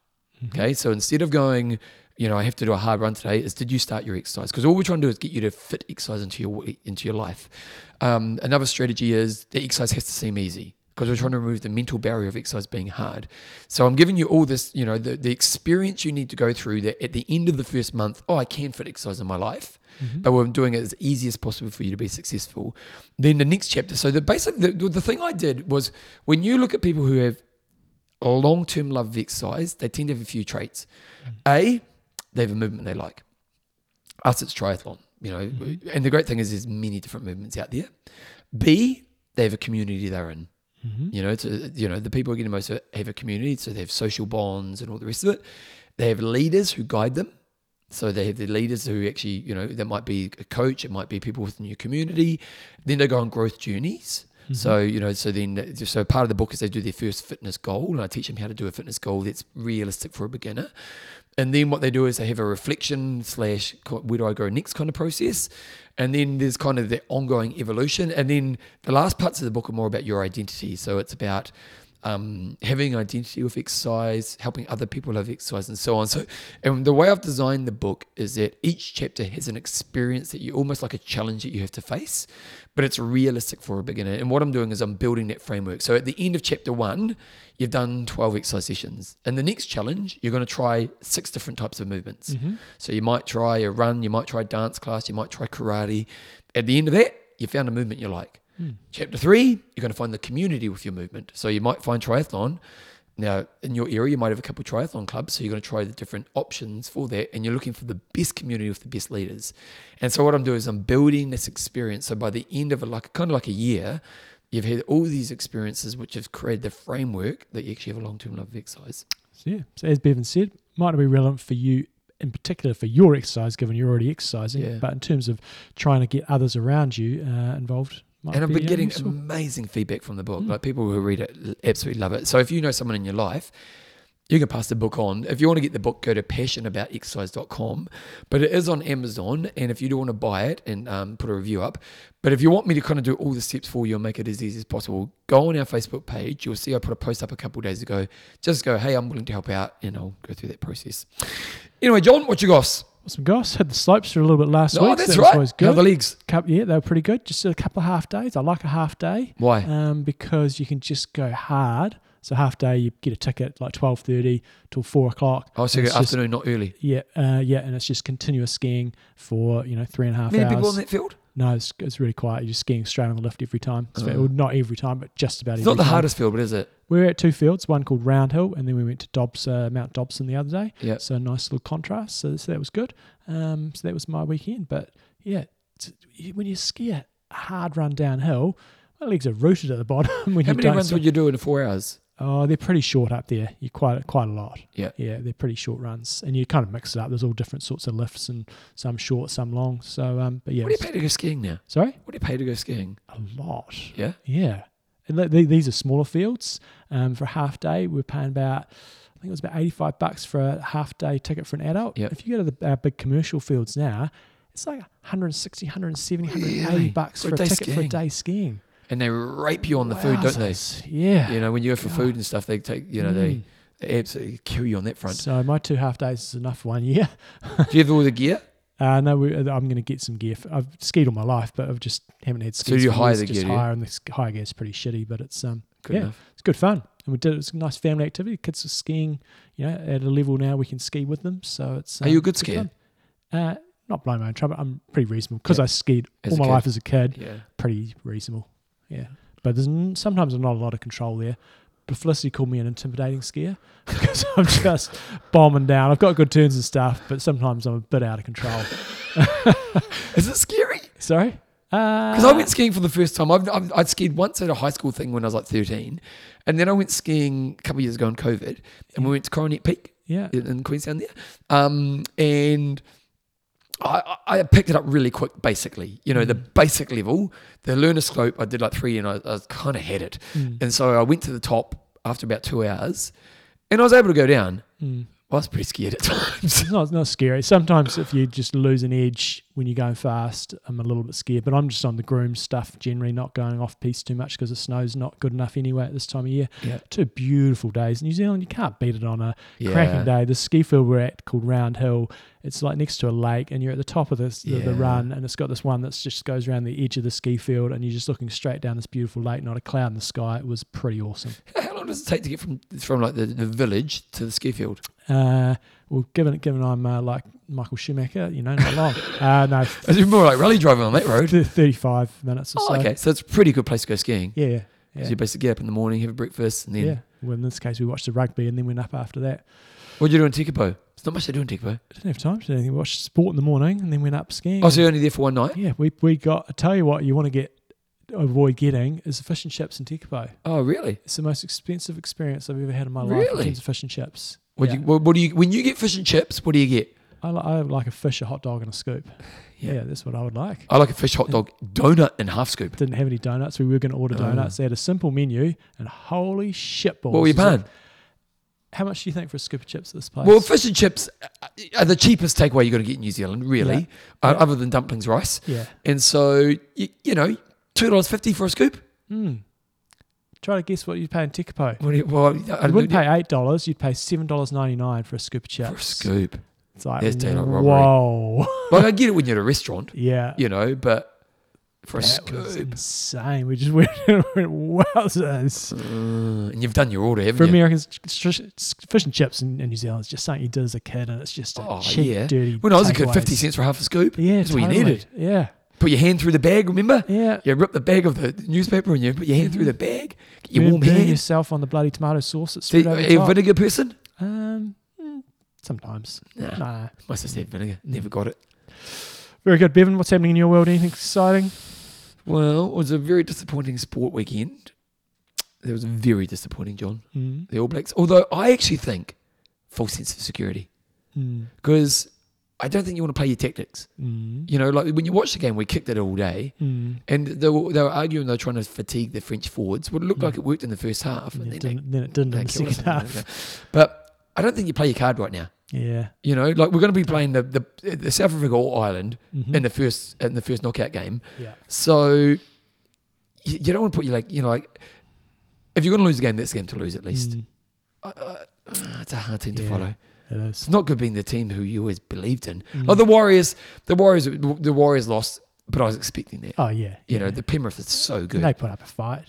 Okay, so instead of going, you know, I have to do a hard run today, is did you start your exercise? Because all we're trying to do is get you to fit exercise into your into your life. Um, another strategy is the exercise has to seem easy because we're trying to remove the mental barrier of exercise being hard. So I'm giving you all this, you know, the, the experience you need to go through that at the end of the first month, oh, I can fit exercise in my life. But we're doing it as easy as possible for you to be successful. Then the next chapter. So the basic the, the thing I did was when you look at people who have a long-term love of exercise, they tend to have a few traits. Mm. A, they have a movement they like. Us, it's triathlon. You know, mm-hmm. and the great thing is there's many different movements out there. B, they have a community they're in. Mhm. You know, it's uh, you know the people who are getting most have a community, so they have social bonds and all the rest of it. They have leaders who guide them. So they have the leaders who actually, you know, that might be a coach, it might be people within your community. Then they go on growth journeys. Mm-hmm. So you know, so then so part of the book is they do their first fitness goal, and I teach them how to do a fitness goal that's realistic for a beginner. And then what they do is they have a reflection slash where do I go next kind of process. And then there's kind of the ongoing evolution. And then the last parts of the book are more about your identity. So it's about um, having identity with exercise, helping other people have exercise, and so on. So, and the way I've designed the book is that each chapter has an experience that you almost like a challenge that you have to face, but it's realistic for a beginner. And what I'm doing is I'm building that framework. So at the end of chapter one, you've done 12 exercise sessions. And the next challenge, you're going to try six different types of movements. So you might try a run, you might try dance class, you might try karate. At the end of that, you found a movement you like. Chapter three, you're going to find the community with your movement. So you might find triathlon. Now, in your area, you might have a couple of triathlon clubs. So you're going to try the different options for that. And you're looking for the best community with the best leaders. And so what I'm doing is I'm building this experience. So by the end of it, like kind of like a year, you've had all these experiences which have created the framework that you actually have a long term love of exercise. So yeah, so as Bevan said, might not be relevant for you in particular for your exercise, given you're already exercising. Yeah. But in terms of trying to get others around you uh, involved, might and I've be, been getting useful. amazing feedback from the book. Mm. Like people who read it absolutely love it. So if you know someone in your life, you can pass the book on. If you want to get the book, go to passionaboutexercise.com. But it is on Amazon. And if you do want to buy it and um, put a review up, but if you want me to kind of do all the steps for you and make it as easy as possible, go on our Facebook page. You'll see I put a post up a couple of days ago. Just go, hey, I'm willing to help out, and I'll go through that process. Anyway, John, what you got? Some goss had the slopes for a little bit last Oh, week. that's so that right. always How good. are the legs? Yeah, they were pretty good. Just a couple of half days. I like a half day Why? um, because you can just go hard. So half day, you get a ticket like twelve thirty till four o'clock. Oh, so you just- afternoon, not early. Yeah, uh, yeah, and it's just continuous skiing for you know three and a half Many hours. people on that field? No, it's, it's really quiet. You're just skiing straight on the lift every time. It's Oh. well, not every time, but just about every time. It's every not the time. hardest field, but is it? We're at two fields, one called Round Hill, and then we went to Dobbs, uh, Mount Dobson the other day. Yeah. So a nice little contrast. So, so that was good. Um, so that was my weekend. But yeah, it's, when you ski a hard run downhill, my legs are rooted at the bottom. when How you many don't runs ski- would you do in four hours? Oh, they're pretty short up there. You quite quite a lot. Yeah. yeah, they're pretty short runs, and you kind of mix it up. There's all different sorts of lifts, and some short, some long. So, um, but yeah, What do you pay to go skiing now? sorry, What do you pay to go skiing? a lot. Yeah. Yeah. And th- th- these are smaller fields. Um, for a half day, we're paying about, I think it was about 85 bucks for a half day ticket for an adult. Yep. If you go to the uh, big commercial fields now, it's like 160, 170, 180 Really? bucks For for, a ticket for a day skiing. And they rape you on the food, don't they? Yeah. You know, when you go for God. food and stuff, they take, you know, they, Mm. they absolutely kill you on that front. So my two half days is enough for one year. do you have all the gear? Uh, no, we, I'm going to get some gear. For, I've skied all my life, but I've just haven't had skis. So you hire the gear, you? hire, and the hire gear is pretty shitty, but it's um Good Yeah. enough. it's good fun. And we did it was a nice family activity. Kids are skiing, you know, at a level now we can ski with them. So it's Are you a um, good skier? Uh, not blowing my own trumpet. I'm pretty reasonable because Yeah. I skied As all my kid. life as a kid. Yeah. Pretty reasonable. Yeah, but there's n- sometimes not a lot of control there. But Felicity called me an intimidating skier because I'm just bombing down. I've got good turns and stuff, but sometimes I'm a bit out of control. Is it scary? Sorry. Because Because I went skiing for the first time. I've, I've, I'd skied once at a high school thing when I was like 13. And then I went skiing a couple of years ago in COVID. And we went to Coronet Peak. Yeah. in, in Queenstown there. Um, and I, I picked it up really quick, basically. You know, the Mm. basic level, the learner slope, I did like three and I, I kind of had it. Mm. And so I went to the top after about two hours and I was able to go down. Mm. I was pretty scared at times. It's not, it's not scary. Sometimes if you just lose an edge when you're going fast, I'm a little bit scared. But I'm just on the groom stuff, generally not going off piste too much because the snow's not good enough anyway at this time of year. Yeah. Two beautiful days. New Zealand, you can't beat it on a Yeah. cracking day. The ski field we're at called Round Hill, it's like next to a lake and you're at the top of this, the, the run and it's got this one that just goes around the edge of the ski field and you're just looking straight down this beautiful lake, not a cloud in the sky. It was pretty awesome. How long does it take to get from from like the, the village to the ski field? Uh, well, given given I'm uh, like Michael Schumacher, you know, not long. uh, no, It's more like rally driving on that road. 35 minutes or Oh, so. okay. So it's a pretty good place to go skiing. Yeah, yeah. Yeah. you basically get up in the morning, have a breakfast, and then yeah. Well, in this case, we watched the rugby and then went up after that. what do you do in Tekapo? It's not much to do in Tekapo. I didn't have time to do anything. We watched sport in the morning and then went up skiing. Oh, so you're only there for one night? yeah, we, we got, I tell you what, you want to get, avoid getting is the fish and chips in Tekapo. Oh, really? It's the most expensive experience I've ever had in my life in Really? terms of fish and chips. What, Yeah. do you, what, what do you when you get fish and chips? What do you get? I, li- I like a fish, a hot dog, and a scoop. Yeah. That's what I would like. I like a fish hot dog donut and half scoop. Didn't have any donuts. We were going to order Oh. donuts. They had a simple menu, and holy shit balls! What were you it- paying? How much do you think for a scoop of chips at this place? Well, fish and chips are the cheapest takeaway you're going to get in New Zealand, really, uh, other than dumplings rice. yeah. And so, you, you know, two dollars fifty for a scoop. Hmm. Try to guess what you'd pay in Tekapo. What do you, well, I, You wouldn't pay eight dollars. You'd pay seven dollars ninety nine for a scoop of chips. for a scoop. It's like That's daylight robbery. whoa. Like I get it when you're at a restaurant, yeah. you know, but for a That was scoop, insane. We just went, went wowzers. uh, and you've done your order, haven't For you? Americans, fish fish and chips in, in New Zealand is just something you did as a kid, and it's just a Oh, cheap, yeah. dirty. When I was a kid, takeaways. fifty cents for half a scoop. Yeah, that's what you totally. needed. Yeah, Put your hand through the bag. Remember? yeah. You rip the bag of the newspaper and you put your hand through the bag. Get your warm burn hand. yourself on the bloody tomato sauce that's See, spread over are you a top. vinegar person? Um, sometimes. Nah. Nah. Must have said vinegar. Never got it. Very good, Bevan. What's happening in your world? Anything exciting? Well, it was a very disappointing sport weekend. There was very disappointing, John. Mm. The All Blacks. Although I actually think full sense of security Mm. because I don't think you want to play your tactics. Mm. You know, like when you watch the game, we kicked it all day, Mm. and they were, they were arguing they were trying to fatigue the French forwards. Well, it looked Mm. like it worked in the first half, and It then didn't, then it didn't in the second half. But I don't think you play your card right now. Yeah. You know, like we're going to be playing the the, the South Africa or Ireland Mhm. in the first in the first knockout game. yeah. So you, you don't want to put your like you know like if you're going to lose a game, that's the game to lose at least. Mm. Uh, uh, it's a hard team to follow. It is. It's not good being the team who you always believed in. Mm. Like the Warriors, the Warriors, the Warriors lost, but I was expecting that. Oh yeah. You know, the Penrith is so good. And they put up a fight.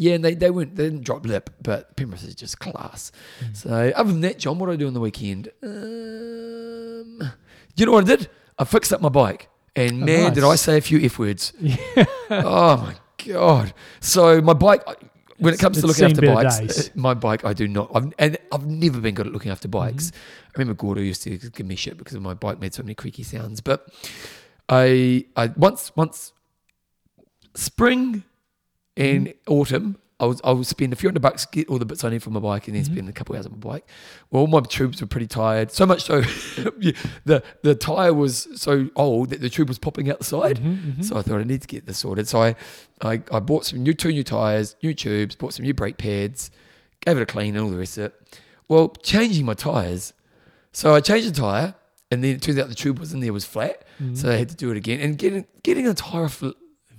Yeah, and they they weren't they didn't drop lip, but Penrith is just class. Mm. So other than that, John, what did I do on the weekend? Um, you know what I did? I fixed up my bike, and Oh, man, did I say a few f words. oh my god! So my bike. When it comes to looking after bikes, days. my bike I do not. I've, and I've never been good at looking after Mm-hmm. bikes. I remember Gordo used to give me shit because my bike made so many creaky sounds. But I, I once once spring and Mm-hmm. autumn, I was I would spend a few hundred bucks get all the bits I need for my bike, and then Mm-hmm. spend a couple hours on my bike. Well, all my tubes were pretty tired, so much so the the tire was so old that the tube was popping out the side. Mhm, mhm. So I thought I need to get this sorted. So I, I, I bought some new two new tires, new tubes, bought some new brake pads, gave it a clean and all the rest of it. Well, changing my tires. So I changed the tire, and then it turns out the tube was in there was flat. Mm-hmm. So I had to do it again. And getting getting a tire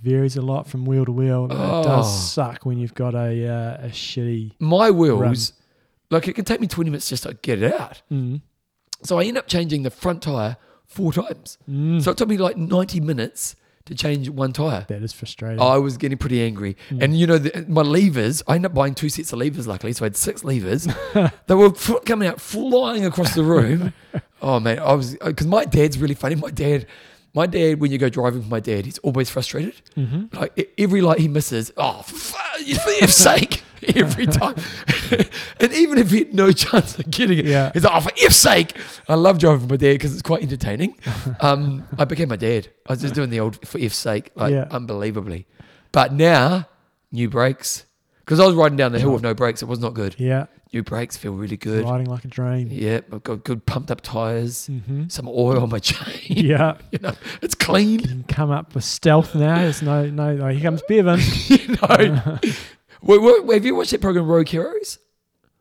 varies a lot from wheel to wheel. It Oh. does suck when you've got a uh, a shitty. my wheels, like it can take me twenty minutes just to get it out. Mm. So I end up changing the front tire four times. Mm. So it took me like ninety minutes to change one tire. that is frustrating. I was getting pretty angry. Mm. And you know, the, my levers, I ended up buying two sets of levers, luckily. So I had six levers. they were coming out flying across the room. oh, man. I was, because my dad's really funny. My dad, my dad, when you go driving with my dad, he's always frustrated. Mhm. Like every light he misses, oh, for F's sake, every time. and even if he had no chance of getting it, Yeah. he's like, oh, for F's sake. I love driving with my dad because it's quite entertaining. Um, I became my dad. I was just doing the old for F's sake, like Yeah. unbelievably. But now, new brakes. Because I was riding down the hill with no brakes, it was not good. Yeah, New brakes feel really good. riding like a dream. Yeah, I've got good pumped up tires, hmm some oil on my chain. Yeah, you know, it's clean. you can come up with stealth now. There's no no. Oh, here comes Bevan. you know. wait, wait, have you watched that program Rogue Heroes?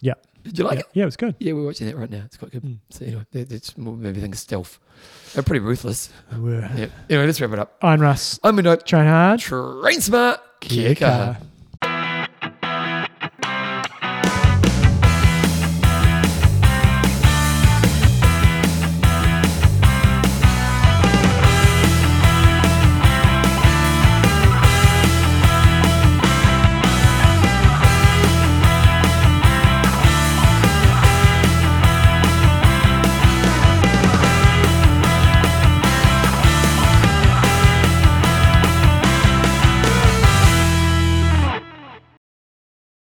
Yeah. Did you like yeah, it? yeah, it was good. Yeah, we're watching that right now. It's quite good. Mm. So you know, it's more everything's stealth. They're pretty ruthless. We were. Yeah. Anyway, let's wrap it up. I'm Russ. I'm a Train hard. train smart Kia kaha.